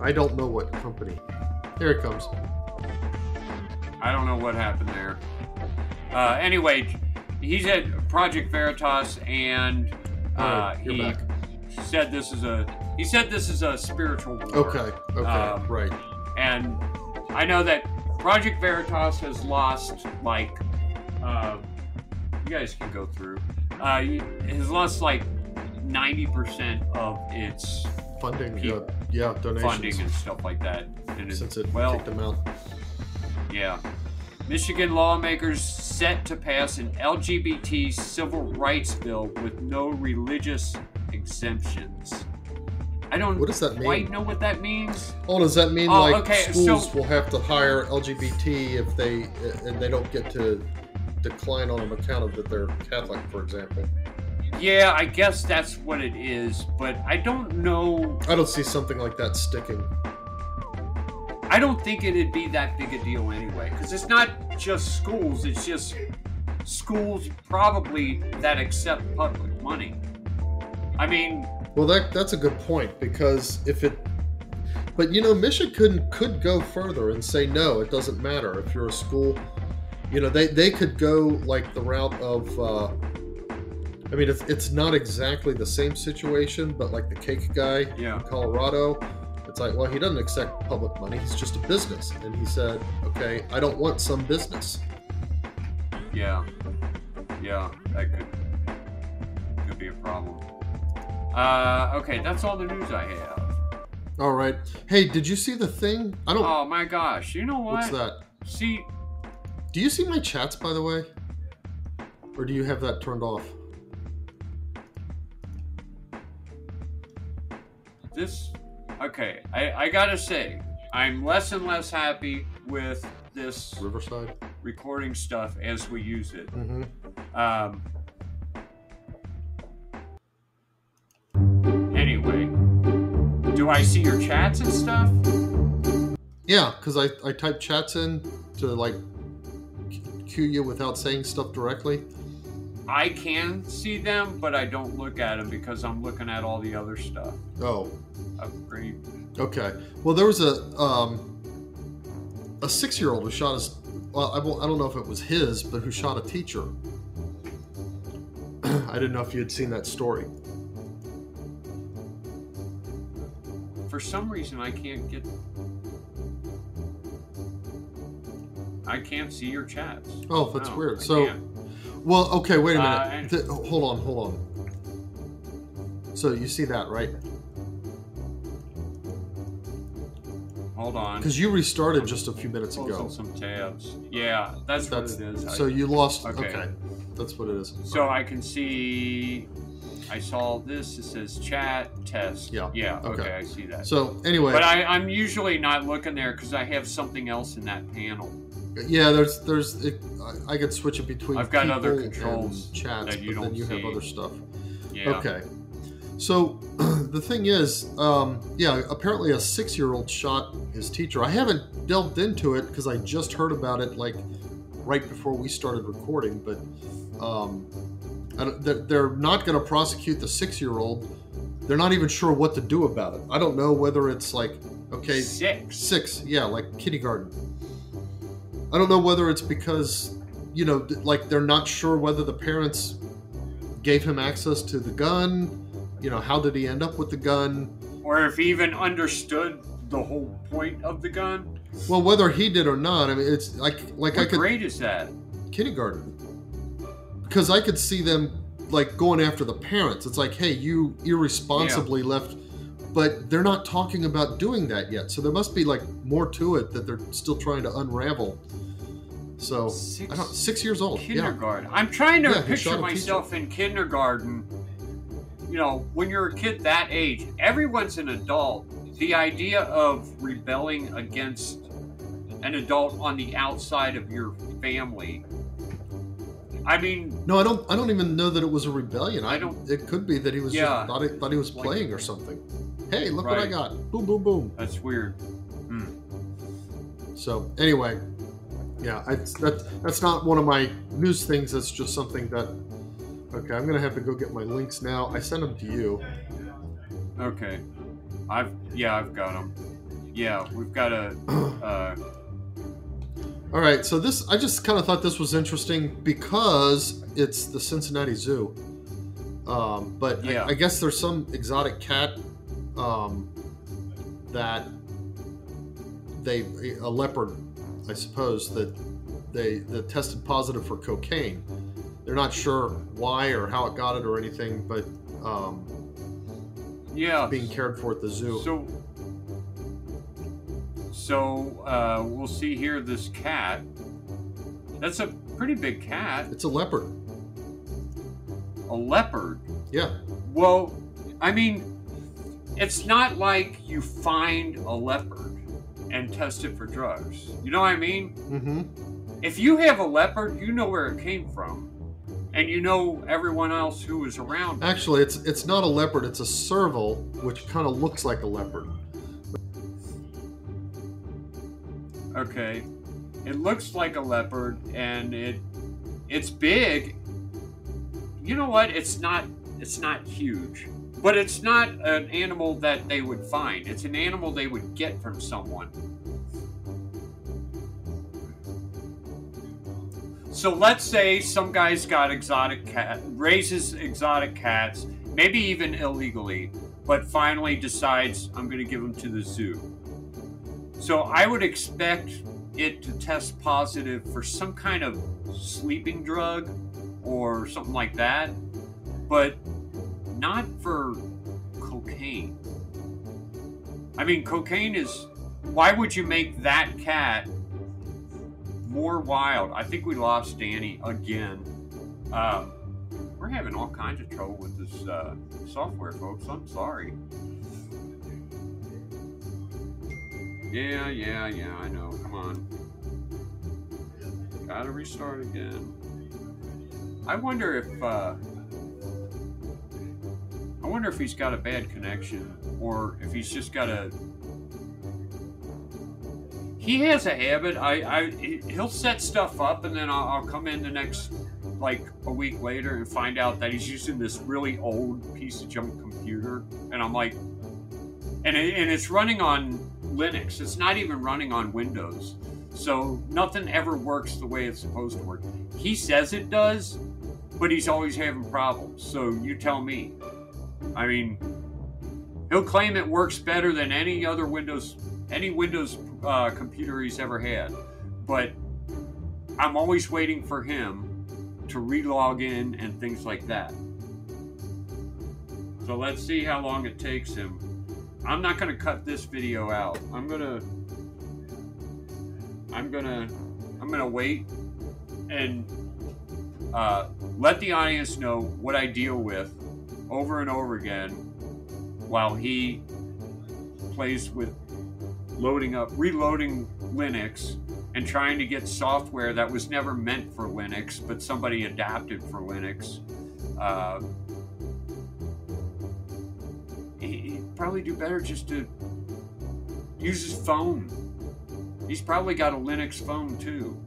I don't know what company. Here it comes. I don't know what happened there. Uh, anyway, he's at Project Veritas, and uh, you're he back. said this is a he said this is a spiritual war. Okay, okay, Um, right. And I know that Project Veritas has lost like uh, you guys can go through. Uh, has lost like ninety percent of its Funding, peop- uh, yeah, donations. funding and stuff like that. And Since it well, kicked them out. yeah. Michigan lawmakers set to pass an LGBT civil rights bill with no religious exemptions. I don't What does that mean? quite know what that means. Oh, does that mean Oh, like okay, schools so- will have to hire LGBT if they and they don't get to decline on an account of that they're Catholic, for example? Yeah, I guess that's what it is, but I don't know. I don't see something like that sticking. I don't think it'd be that big a deal anyway, because it's not just schools, it's just schools probably that accept public money. I mean, Well, that that's a good point because if it, but you know, Michigan could could go further and say no, it doesn't matter if you're a school. You know, they they could go like the route of. Uh, I mean, it's it's not exactly the same situation, but like the cake guy Yeah. in Colorado, it's like, well, he doesn't accept public money; he's just a business, and he said, okay, I don't want some business. yeah, yeah, that could could be a problem. Uh, okay, that's all the news I have. All right. Hey, did you see the thing? I don't. Oh my gosh! You know what? What's that? See, Do you see my chats, by the way? Or do you have that turned off? This. Okay, I, I gotta say, I'm less and less happy with this Riverside recording stuff as we use it. Mm-hmm. Um, anyway, do I see your chats and stuff? Yeah, because I, I type chats in to like cue you without saying stuff directly. I can see them, but I don't look at them because I'm looking at all the other stuff. Oh, Upgrade. okay. Well, there was a um, a six year old who shot his. Well, I, won't- I don't know if it was his, but who shot a teacher. I didn't know if you had seen that story. For some reason, I can't get. I can't see your chats. Oh, that's No, weird. So. Well, okay, wait a minute. Uh, and- Th- hold on, hold on. So you see that, right? hold on. Because you restarted just a few minutes ago. some tabs. Yeah, that's, That's what it is. I- so you lost. Okay. that's what it is. So I can see. I saw this. It says chat test. Yeah. Yeah. Okay. Okay. I see that. So, anyway. but I, I'm usually not looking there because I have something else in that panel. Yeah, there's there's it, I, I could switch it between. I've got other controls chats, but then you have other stuff. Yeah. Okay. So the thing is, um, yeah, apparently a six-year-old shot his teacher. I haven't delved into it because I just heard about it like right before we started recording. But um, I don't, they're, they're not going to prosecute the six-year-old. They're not even sure what to do about it. I don't know whether it's like okay, Six. six, yeah, like kindergarten. I don't know whether it's because you know, like they're not sure whether the parents gave him access to the gun. You know, how did he end up with the gun? Or if he even understood the whole point of the gun. Well, whether he did or not, I mean, it's like like I What could grade is that? kindergarten because I could see them like going after the parents. It's like, hey, you irresponsibly left, but they're not talking about doing that yet. So there must be like more to it that they're still trying to unravel. So I don't six years old. Kindergarten. I'm trying to Yeah, picture myself in kindergarten. You know, when you're a kid that age, everyone's an adult. The idea of rebelling against an adult on the outside of your family. I mean, No, I don't. I don't even know that it was a rebellion. I, I don't- It could be that he was Yeah. just thought he, thought he was Like- playing or something. Hey, look what I got! Boom, boom, boom. that's weird. So anyway, yeah, I, that that's not one of my news things. That's just something that. Okay, I'm gonna have to go get my links now. I sent them to you. Okay. I've yeah, I've got them. Yeah, we've got a uh, All right, so this I just kind of thought this was interesting because it's the Cincinnati Zoo. Um, but I- Yeah. I, guess there's some exotic cat um, that they a leopard, I suppose that they that tested positive for cocaine. They're not sure why or how it got it or anything, but um, yeah. being cared for at the zoo. So, so uh, we'll see here. This cat. That's a pretty big cat. It's a leopard. A leopard. Yeah. Well, I mean, it's not like you find a leopard and test it for drugs. You know what I mean? Mm-hmm. If you have a leopard, you know where it came from, and you know everyone else who was around. it. Actually, it's it's not a leopard. It's a serval, which kind of looks like a leopard. Okay. It looks like a leopard and it it's big. You know what? It's not it's not huge. But it's not an animal that they would find. It's an animal they would get from someone. So let's say some guy's got exotic cat raises exotic cats, maybe even illegally, but finally decides I'm going to give them to the zoo. So I would expect it to test positive for some kind of sleeping drug or something like that, but not for cocaine. I mean, cocaine is. Why would you make that cat more wild? I think we lost Danny again. Um, we're having all kinds of trouble with this uh, software, folks. I'm sorry. Yeah, yeah, yeah, I know. Come on. Gotta restart again. I wonder if, uh, I wonder if he's got a bad connection or if he's just got a. He has a habit. I, I, he'll set stuff up and then I'll, I'll come in the next, like a week later and find out that he's using this really old piece of junk computer. And I'm like, and, it, and it's running on Linux. It's not even running on Windows. So nothing ever works the way it's supposed to work. He says it does, but he's always having problems. So you tell me. I mean, he'll claim it works better than any other Windows any Windows uh, computer he's ever had, but I'm always waiting for him to relog in and things like that. So let's see how long it takes him. I'm not going to cut this video out. I'm going to I'm going to I'm going to wait and uh, let the audience know what I deal with over and over again while he plays with loading up, reloading Linux and trying to get software that was never meant for Linux, but somebody adapted for Linux. Uh, he'd probably do better just to use his phone. He's probably got a Linux phone too.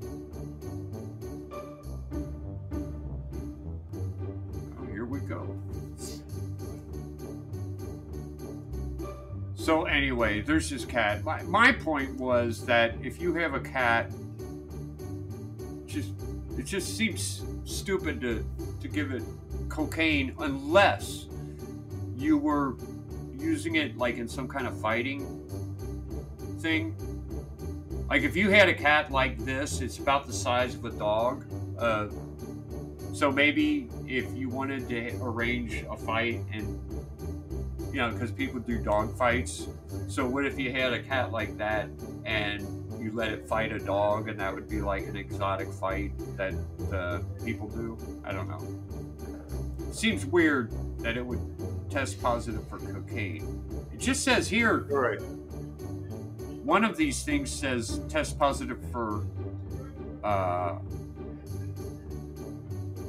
So anyway, there's this cat. My, my point was that if you have a cat, just it just seems stupid to to give it cocaine unless you were using it like in some kind of fighting thing. Like if you had a cat like this, it's about the size of a dog. Uh, so maybe if you wanted to arrange a fight and you know, because people do dog fights. So what if you had a cat like that and you let it fight a dog, and that would be like an exotic fight that uh, people do? I don't know. Seems weird that it would test positive for cocaine. It just says here. Right. One of these things says test positive for uh,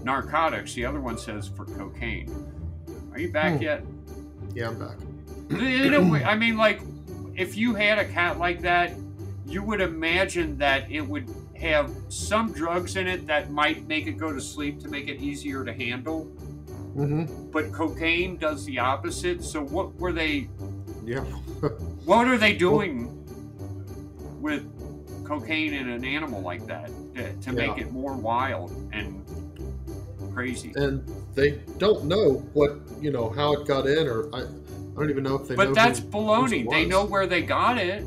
narcotics. The other one says for cocaine. Are you back Hmm. yet? Yeah, I'm back. In a way, I mean, like, if you had a cat like that, you would imagine that it would have some drugs in it that might make it go to sleep to make it easier to handle. Mm-hmm. But cocaine does the opposite. So what were they? Yeah. What are they doing with cocaine in an animal like that to, to make it more wild and crazy? and they don't know what you know how it got in, or I, I don't even know if they. But that's who- baloney. it They know where they got it.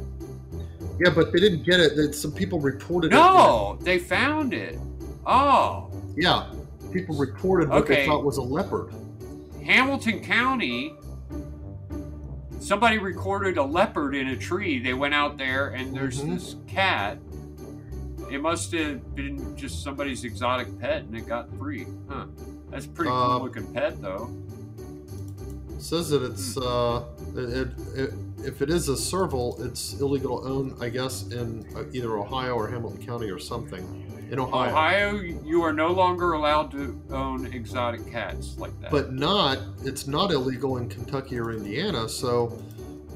Yeah, but they didn't get it. That some people reported it. No, they found it. Oh. Yeah, people reported what they thought was a leopard. Hamilton County, somebody recorded a leopard in a tree. They went out there and there's Mhm. this cat. It must have been just somebody's exotic pet and it got free. Huh. That's a pretty Uh, cool looking pet though. says that it's uh, it, it, it, if it is a serval, it's illegal to own, I guess, in uh, either Ohio or Hamilton County or something. In Ohio, Ohio, you are no longer allowed to own exotic cats like that. but not. It's not illegal in Kentucky or Indiana. So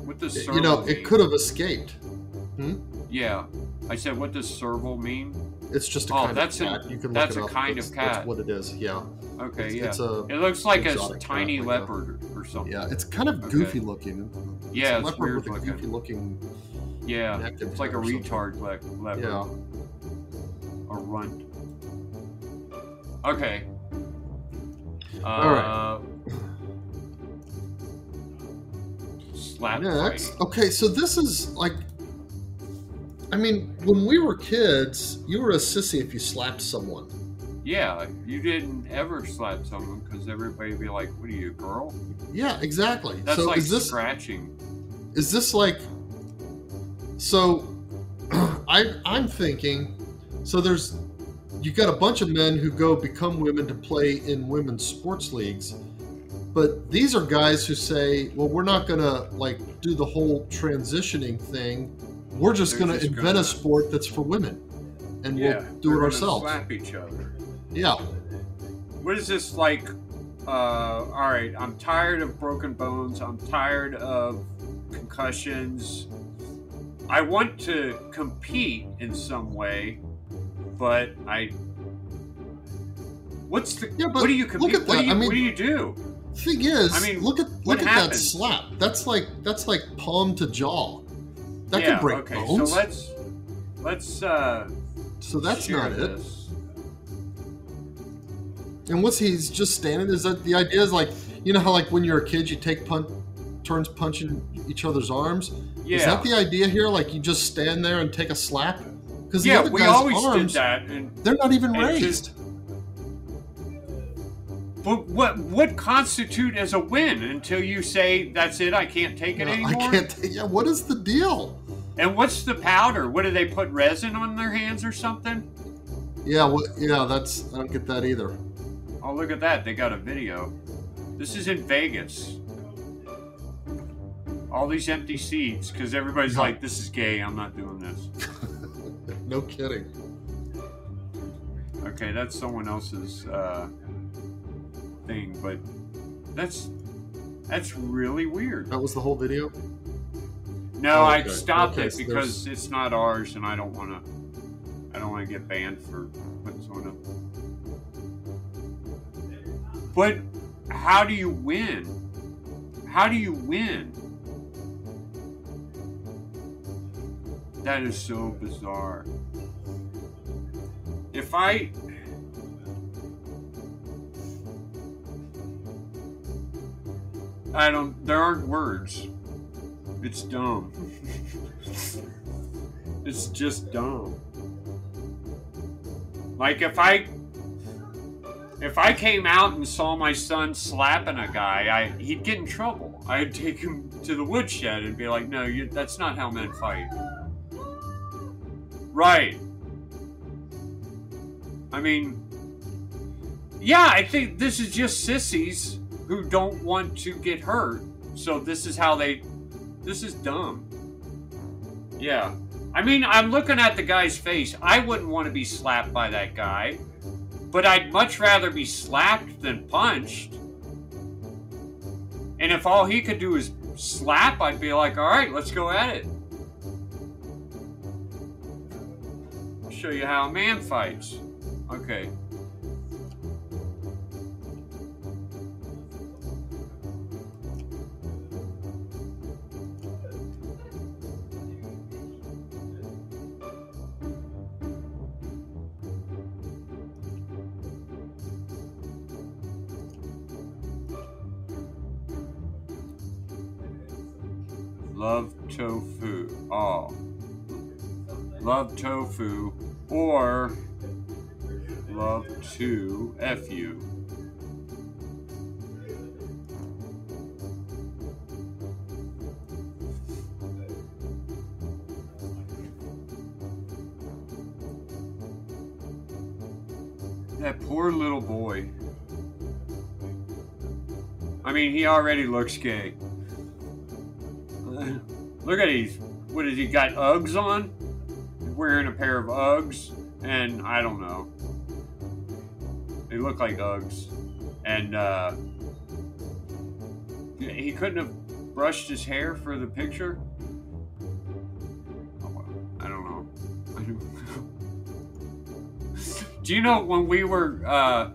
what does you know it could have escaped. Hmm? Yeah. I said, what does serval mean? It's just a Oh, kind that's of a- cat. you can that's look it a up. kind that's, of That's what it is. Yeah. Okay, It's- yeah. it's a it looks like a exotic cat, tiny like a- leopard or something. Yeah, it's kind of Okay. goofy looking. Yeah, a it's leopard weird with a looking. goofy looking. Yeah, it's like a retard le- leopard. Yeah. A runt. Okay. Uh, All right. Slap Next, okay, so this is like, I mean, when we were kids, you were a sissy if you slapped someone. Yeah, you didn't ever slap someone because everybody would be like, "What are you, a girl?" Yeah, exactly. That's so like is this scratching. is this like so I I'm thinking so there's you got a bunch of men who go become women to play in women's sports leagues. But these are guys who say, well, we're not going to like do the whole transitioning thing. We're just going to invent gonna- a sport that's for women. And yeah, we'll do it ourselves. Slap each other. Yeah. What is this like? Uh, all right, I'm tired of broken bones. I'm tired of concussions. I want to compete in some way, but I. What's the? but what do you compete? look at What do you? I mean- what do you do? Thing is, I mean, look at look at that slap. That's like that's like palm to jaw. That yeah, can break okay, bones. So let's let's. uh So that's not it. And what's he's just standing? Is that the idea? Is like you know how like when you're a kid you take punt turns punching each other's arms. Yeah. Is that the idea here? Like you just stand there and take a slap? Because the Yeah, other we guy's always arms, did that, and they're not even raised. just- But what what constitute as a win until you say that's it? I can't take it I anymore. I can't. t- Yeah, what is the deal? And what's the powder? What do they put resin on their hands or something? Yeah, what? Yeah, that's I don't get that either. Oh, look at that! They got a video. This is in Vegas. All these empty seats because everybody's like, "This is gay. I'm not doing this." no kidding. Okay, that's someone else's uh, thing, but that's that's really weird. That was the whole video. No, Oh, I stopped Okay, it so because it's not ours, and I don't want to. I don't want to get banned for putting someone up. But how do you win? How do you win? That is so bizarre. If I. I don't. There aren't words. It's dumb. it's just dumb. Like if I if I came out and saw my son slapping a guy, I he'd get in trouble. I'd take him to the woodshed and be like, "No, you, that's not how men fight." Right. I mean, yeah, I think this is just sissies who don't want to get hurt. So this is how they. This is dumb. Yeah. I mean, I'm looking at the guy's face. I wouldn't want to be slapped by that guy, but I'd much rather be slapped than punched. And if all he could do is slap, I'd be like, all right, let's go at it. I'll show you how a man fights. Okay. Love tofu. Oh. Love tofu or love to F you. That poor little boy. I mean, he already looks gay. Look at these. What has he got? Uggs on? Wearing a pair of Uggs, and I don't know. They look like Uggs, and uh, he couldn't have brushed his hair for the picture. Oh, I don't know. I don't Do you know when we were? Uh,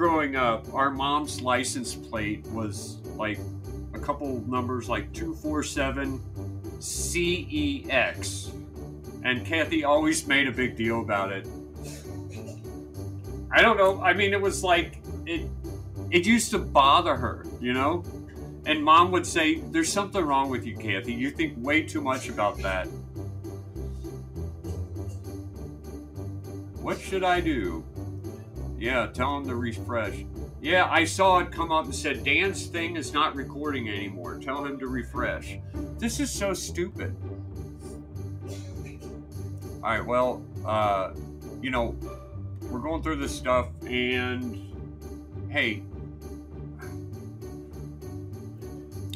growing up, our mom's license plate was like a couple numbers like 247 CEX. And Kathy always made a big deal about it. I don't know. I mean, it was like it it used to bother her, you know? And mom would say, There's something wrong with you, Kathy. You think way too much about that. What should I do? Yeah, tell him to refresh. Yeah, I saw it come up and said Dan's thing is not recording anymore. Tell him to refresh. This is so stupid. All right, well, uh, you know, we're going through this stuff, and hey,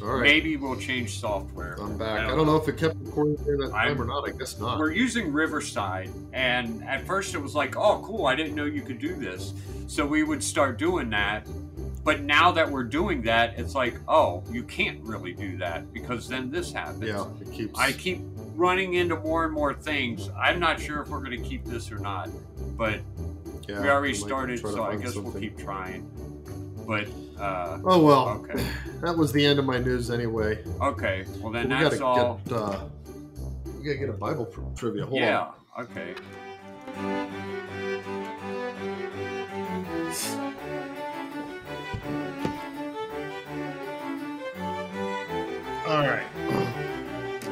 All right. maybe we'll change software. I'm back. I don't know if it kept recording during that time or not. I guess not. We're using Riverside, and at first it was like, oh, cool, I didn't know you could do this. So we would start doing that. But now that we're doing that, it's like, oh, you can't really do that because then this happens. Yeah, it keeps. I keep running into more and more things. I'm not sure if we're going to keep this or not, but Yeah, we already started, so I guess we'll keep trying. But uh, Oh well. Okay. That was the end of my news anyway. Okay. Well then, we that's gotta all. Get, uh, we gotta get a Bible tri- trivia. Hold yeah. on. Okay. All right.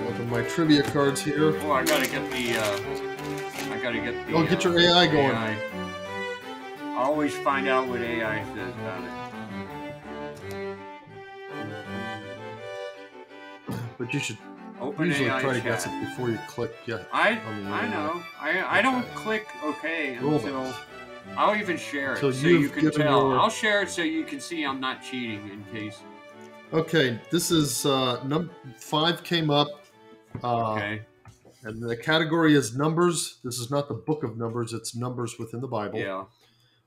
Open my trivia cards here. Oh, I gotta get the. Uh, I gotta get the. Oh, get your uh, AI going. AI. I always find out what AI says about it. But you should Open usually AI try to guess it before you click. Yeah. I I know. I I don't click OK until it. I'll even share it Till so you can tell. your- I'll share it so you can see I'm not cheating in case. Okay, this is uh, num five came up. Uh, Okay. And the category is numbers. This is not the book of numbers; it's numbers within the Bible. Yeah.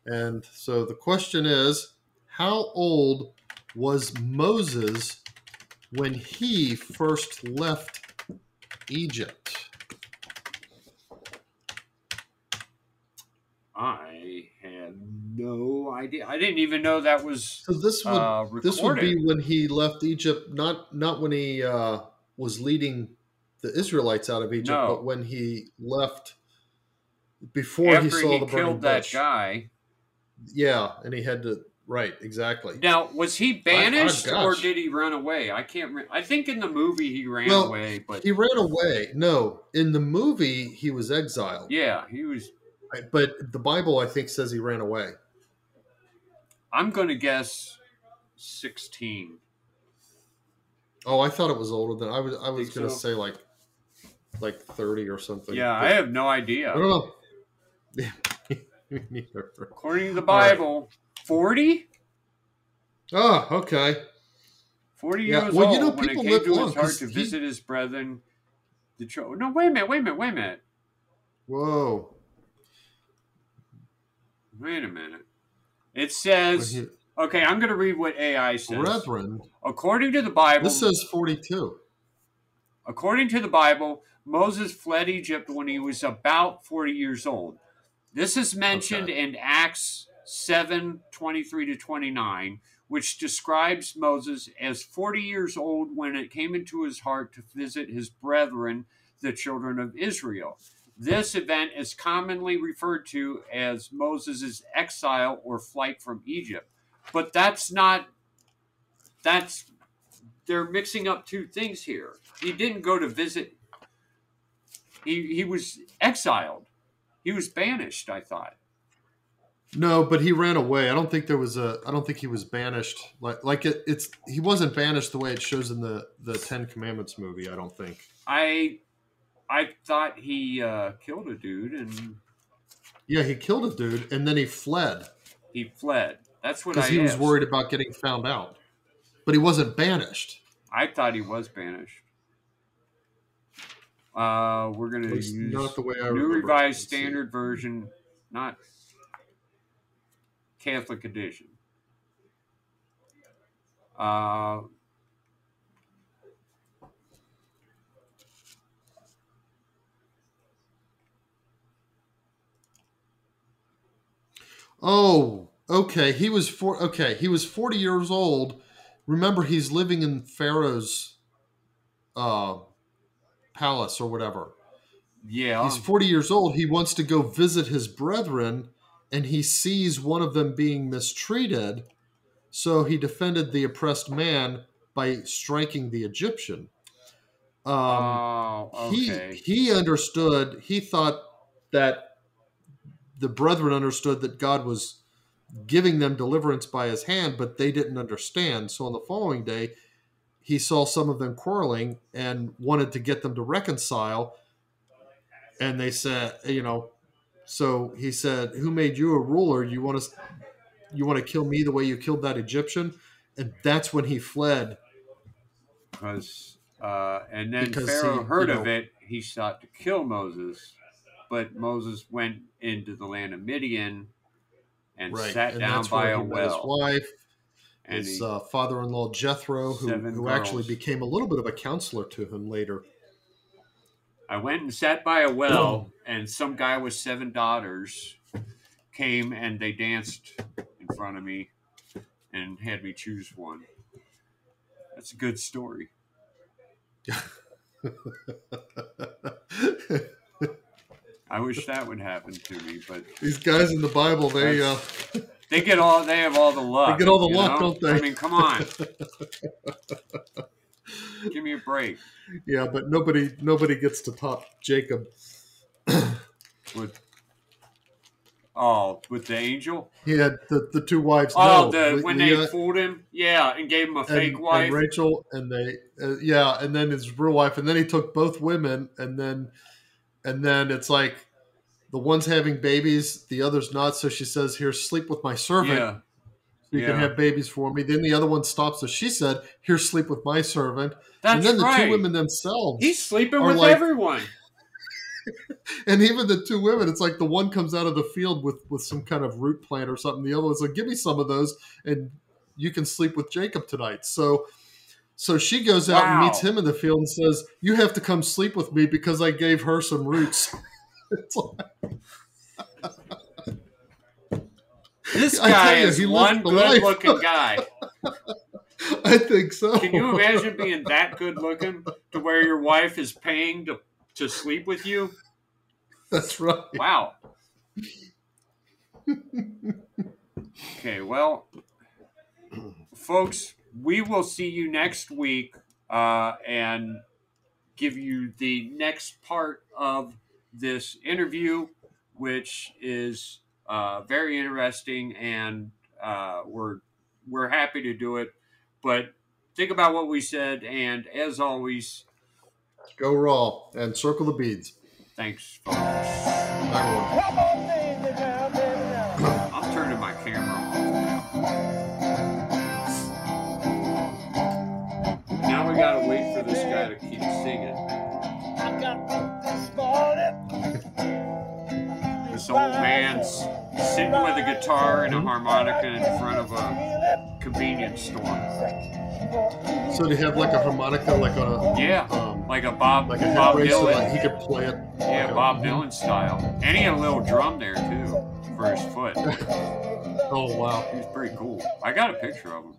And so the question is, how old was Moses when he first left Egypt? I had no idea. I didn't even know that was So this would uh, this would be when he left Egypt, not not when he uh, was leading the Israelites out of Egypt, No. but when he left before he saw he the burning killed that bush. guy. Yeah, and he had to right exactly. Now, was he oh, banished gosh. or did he run away? I can't. Re- I think in the movie he ran Well, away, but he ran away. No, in the movie he was exiled. yeah, he was. But the Bible, I think, says he ran away. I'm going to guess sixteen. Oh, I thought it was older than I was. I was going to so? say like, like thirty or something. Yeah, But I have no idea. I don't know. According to the. Bible, forty. Oh, okay. 40 Yeah, years well, old you know, when it came live to his heart to he- visit his brethren. The cho- no, wait a minute, wait a minute, wait a minute, Whoa. wait a minute. It says, okay, I'm going to read what AI says. Brethren. According to the Bible, This says forty-two. According to the Bible, Moses fled Egypt when he was about 40 years old. This is mentioned in Acts 7 23 to 29, which describes Moses as 40 years old when it came into his heart to visit his brethren, the children of Israel. This event is commonly referred to as Moses' exile or flight from Egypt. But that's not, that's, they're mixing up two things here. He didn't go to visit, he, he was exiled. He was banished, I thought. No, but he ran away. I don't think there was a. I don't think he was banished. Like like it, it's he wasn't banished the way it shows in the the Ten Commandments movie. I don't think. I I thought he uh, killed a dude and Yeah, he killed a dude and then he fled he fled. That's what I because he was worried about getting found out. But he wasn't banished. I thought he was banished. Uh, we're gonna use not the way I New. Revised. Standard Version, not Catholic Edition. Uh, Oh, okay. He was four. Okay, he was forty years old. Remember, he's living in Pharaoh's uh, palace or whatever. yeah. He's 40 years old. He wants to go visit his brethren and he sees one of them being mistreated. So he defended the oppressed man by striking the Egyptian. Um, oh, okay. He he understood. He thought that the brethren understood that God was giving them deliverance by his hand, but they didn't understand. So on the following day, he saw some of them quarreling and wanted to get them to reconcile. And they said, you know, so he said, "Who made you a ruler? You want to, you want to kill me the way you killed that Egyptian?" And that's when he fled. Because uh, and then Because Pharaoh he, heard you of it. He sought to kill Moses, but Moses went into the land of Midian and Right, sat and down by a met his wife, And his he- uh, father-in-law Jethro, who, who actually became a little bit of a counselor to him later. I went and sat by a well, and some guy with seven daughters came and they danced in front of me and had me choose one. That's a good story. I wish that would happen to me, but These guys in the Bible, they uh, they get all they have all the luck. they get all the luck, know? don't they? I mean, come on, give me a break. yeah, but nobody nobody gets to top Jacob. With oh, with the angel. He had the, the two wives. Oh, no, the when Leah they fooled him, yeah, and gave him a and, fake and wife. Rachel, and they uh, yeah, and then his real wife, and then he took both women, and then and then it's like the one's having babies, the other's not. So she says, "Here, sleep with my servant." Yeah. You can have babies for me. Then the other one stops. So she said, "Here, sleep with my servant." That's and then the right. two women themselves. He's sleeping with like- everyone. and even the two women, it's like the one comes out of the field with with some kind of root plant or something. The other one's like, "Give me some of those, and you can sleep with Jacob tonight." So, so she goes out and meets him in the field and says, "You have to come sleep with me because I gave her some roots." It's like- This guy you, is one good-looking guy. I think so. Can you imagine being that good-looking to where your wife is paying to to sleep with you? That's right. Wow. Okay, well, folks, we will see you next week uh, and give you the next part of this interview, which is uh, very interesting, and uh, we're we're happy to do it. But think about what we said, and as always, Go raw and circle the beads. thanks, folks. This old man's sitting with a guitar and a harmonica in front of a convenience store. So they have like a harmonica, like on a Yeah, um, like a Bob like a Bob Dylan. like he could play it? Yeah, Bob Dylan style. And he had a little drum there too for his foot. Oh wow. He was pretty cool. I got a picture of him.